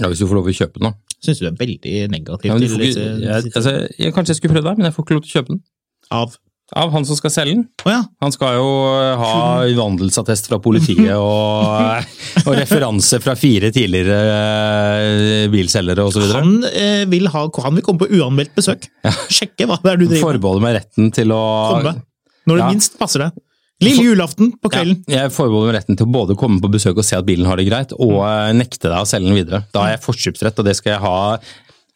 Ja, Hvis du får lov til å kjøpe den, da. Syns du er veldig negativt? Ja, til får disse ikke, jeg, altså, jeg, kanskje jeg skulle prøvd det, men jeg får ikke lov til å kjøpe den. av Av han som skal selge den. Oh, ja. Han skal jo eh, ha vandelsattest fra politiet og, og referanse fra fire tidligere eh, bilselgere osv. Han, eh, vil ha, han vil komme på uanmeldt besøk. Sjekke hva det er du driver med. Forbeholder meg retten til å Komme. Når det Ja. minst passer deg. Lille julaften på ja, kvelden. Jeg forbeholder meg retten til å både komme på besøk og se at bilen har det greit, og eh, nekte deg å selge den videre. Da har jeg forkjøpsrett, og det skal jeg ha.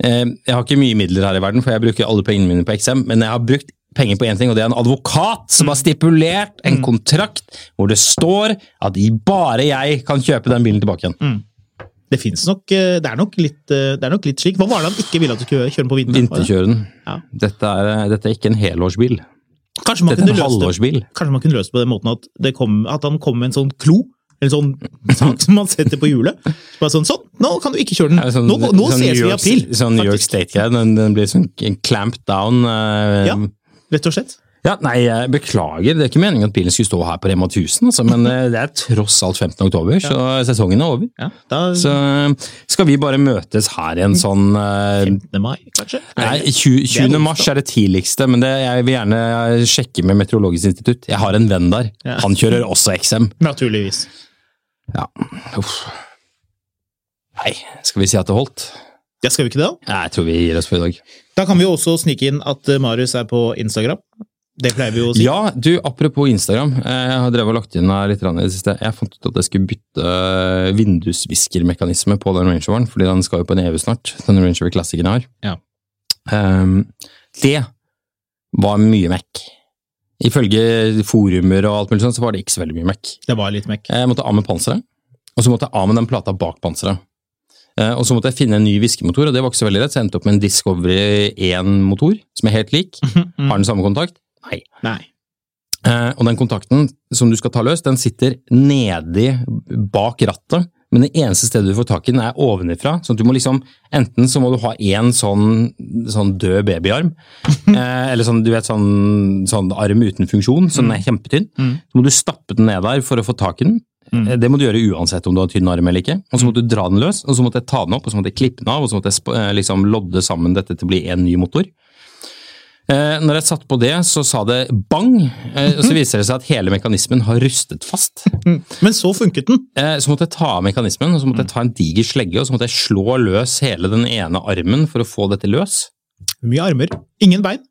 Eh, Jeg har ikke mye midler her i verden, for jeg bruker alle pengene mine på XM, men jeg har brukt penger på én ting, og det er en advokat som har stipulert en kontrakt hvor det står at bare jeg kan kjøpe den bilen tilbake igjen. Det nok, eh, det er nok litt, det er nok litt slik. Hva var det han ikke ville at du skulle kjøre på vinteren? Vinterkjøre den. Ja. Dette, er, dette er ikke en helårsbil. Kanskje man, kunne løst det, kanskje man kunne løst det på den måten at, det kom, at han kom med en sånn klo, en sånn sak som man setter på hjulet. Så bare sånn, sånn, nå kan du ikke kjøre den. Ja, sånn- nå nå sånn ses York, vi i april. Sånn New York. State-greie. Den, den blir sånn clamped down. Uh, Ja. Rett og slett. Ja, nei, jeg beklager. Det er ikke meningen at bilen skulle stå her på Rema 1000, altså, men eh, det er tross alt 15. oktober, så sesongen er over. Ja, da, Så eh, skal vi bare møtes her i en sånn eh, 15. mai, kanskje? Nei, Nei, 20, det er 20. mars er det tidligste, men det, jeg vil gjerne sjekke med Meteorologisk institutt. Jeg har en venn der. Ja. Han kjører også XM. Naturligvis. Ja, uff. Nei, skal vi si at det holdt? Ja, skal vi ikke det, da? Jeg tror vi gir oss for i dag. Da kan vi jo også snike inn at eh, Marius er på Instagram. Det pleier vi jo å si. Ja, du, apropos Instagram. eh, Jeg har drevet og lagt inn her litt i det siste. Jeg fant ut at jeg skulle bytte eh, vindusviskermekanisme på den Range Roveren, fordi den skal jo på en EU snart. Den Range Rover Classicen jeg har. Ja. Um, det var mye Mac. Ifølge forumer og alt mulig sånt, så var det ikke så veldig mye Mac. Det var litt Mac. Jeg måtte av med panseret, og så måtte jeg av med den plata bak panseret. Eh, Og så måtte jeg finne en ny viskemotor, og det var ikke så veldig lett, så jeg endte opp med en Discovery 1-motor, som er helt lik. Har den samme kontakt? Nei. Nei. Eh, og den kontakten som du skal ta løs, den sitter nedi bak rattet. Men det eneste stedet du får tak i den, er ovenifra. Så du må liksom, enten så må du ha én sånn, sånn død babyarm, eh, eller sånn, du vet, sånn, sånn arm uten funksjon, så den er kjempetynn. Så må du stappe den ned der for å få tak i den. Mm. Det må du gjøre uansett om du har tynn arm eller ikke. Og så måtte du dra den løs, og så måtte jeg ta den opp, og så måtte jeg klippe den av, og så måtte jeg eh, liksom lodde sammen dette til å bli en ny motor. Eh, når jeg satte på det, så sa det bang, eh, og så viser det seg at hele mekanismen har rustet fast. Men så funket den. Eh, så måtte jeg ta av mekanismen, og så måtte jeg ta en diger slegge, og så måtte jeg slå løs hele den ene armen for å få dette løs. Mye armer. Ingen bein.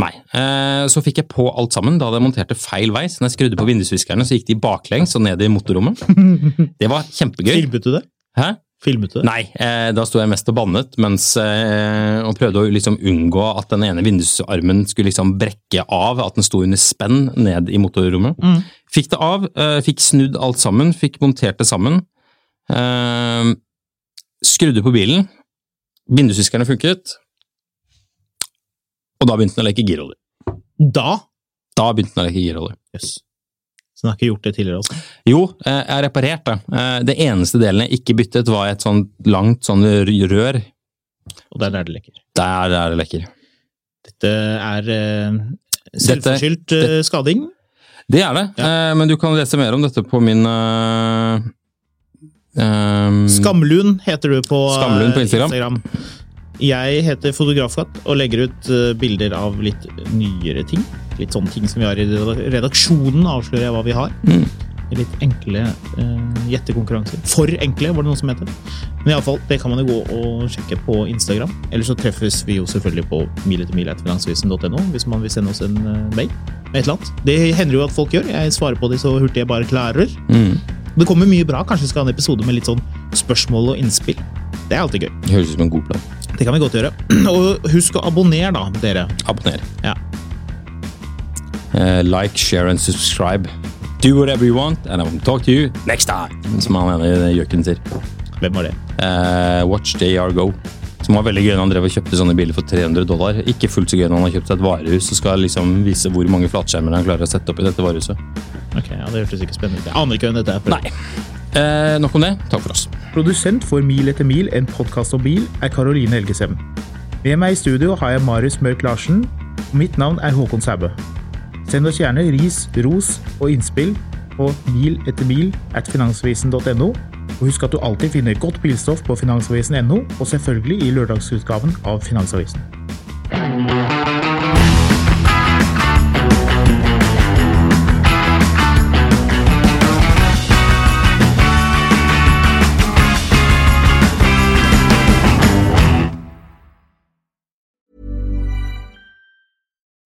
Nei. Eh, så fikk jeg på alt sammen da hadde jeg montert det feil vei. Så når jeg skrudde på vindusviskerne, så gikk de baklengs og ned i motorrommet. Det var kjempegøy. Filmet du det? Hæ? Filmet du det? Nei, eh, da sto jeg mest og bannet mens, eh, og prøvde å liksom unngå at den ene vindusarmen skulle liksom brekke av, at den sto under spenn ned i motorrommet. Fikk det av, eh, fikk snudd alt sammen, fikk montert det sammen. Eh, skrudde på bilen, vindusviskerne funket, og da begynte den å leke girolje. Da? Da begynte den å leke girolje. Jøss. Så du har ikke gjort det tidligere også? Jo, eh, jeg har reparert det. Eh, Det eneste delen jeg ikke byttet var et sånt langt sånn rør. Og det er der det lekker? Der er det lekker. Dette er eh, selvforskyldt skading. Det er det, ja. men du kan lese mer om dette på min um, eh, Skamlun heter du på, Skamlun på Instagram. Instagram. Jeg heter Fotografkatt og legger ut eh, bilder av litt nyere ting. Litt sånne ting som vi har i redaksjonen, avslører jeg hva vi har. Mm. Litt enkle uh, gjettekonkurranser. For enkle, var det noe som heter. Men iallfall, det kan man jo gå og sjekke på Instagram. Eller så treffes vi jo selvfølgelig på miletermil.finansavisen.no hvis man vil sende oss en eh, mail med et eller annet. Det hender jo at folk gjør. Jeg svarer på de så hurtig jeg bare klarer. Mm. Det kommer mye bra. Kanskje vi skal ha en episode med litt sånn spørsmål og innspill. Det er alltid gøy. Det Høres ut som en god plan. Det kan vi godt gjøre. Og husk å abonnere, da, dere. Abonner. Ja. Uh, like, share and subscribe. Do whatever you want, and I will talk to you next time. Som han ene gjøken sier. Hvem var det? Uh, watch JR Go. Som var veldig gøy når han drev og kjøpte sånne biler for 300 dollar. Ikke fullt så gøy når han har kjøpt seg et varehus og skal liksom vise hvor mange flatskjermer han klarer å sette opp i dette varehuset. Ok, ja, Det hørtes ikke spennende ut. Jeg aner ikke hvem dette er. Nei. Uh, nok om det. Takk for oss. Produsent for Mil etter mil, en podkast om bil, er Karoline Helgesem. Med meg i studio har jeg Marius Mørk Larsen, og mitt navn er Håkon Sæbø. Send oss gjerne ris, ros og innspill på mil etter mil at finansavisen.no. Og husk at du alltid finner godt bilstoff på finansavisen.no, og selvfølgelig i lørdagsutgaven av Finansavisen.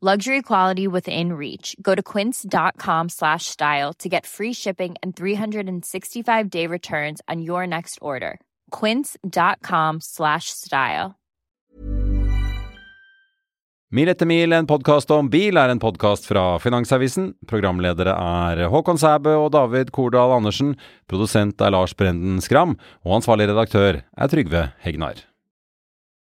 Luxury quality within reach. Go to quince.com slash style to get free shipping and 365 day returns on your next order. Quince.com slash style. Mil etter mil, en podkast om bil, er en podkast fra Finansavisen. Programledere er Håkon Sæbø og David Kordal Andersen. Produsent er Lars Brenden Skram. Og ansvarlig redaktør er Trygve Hegnar.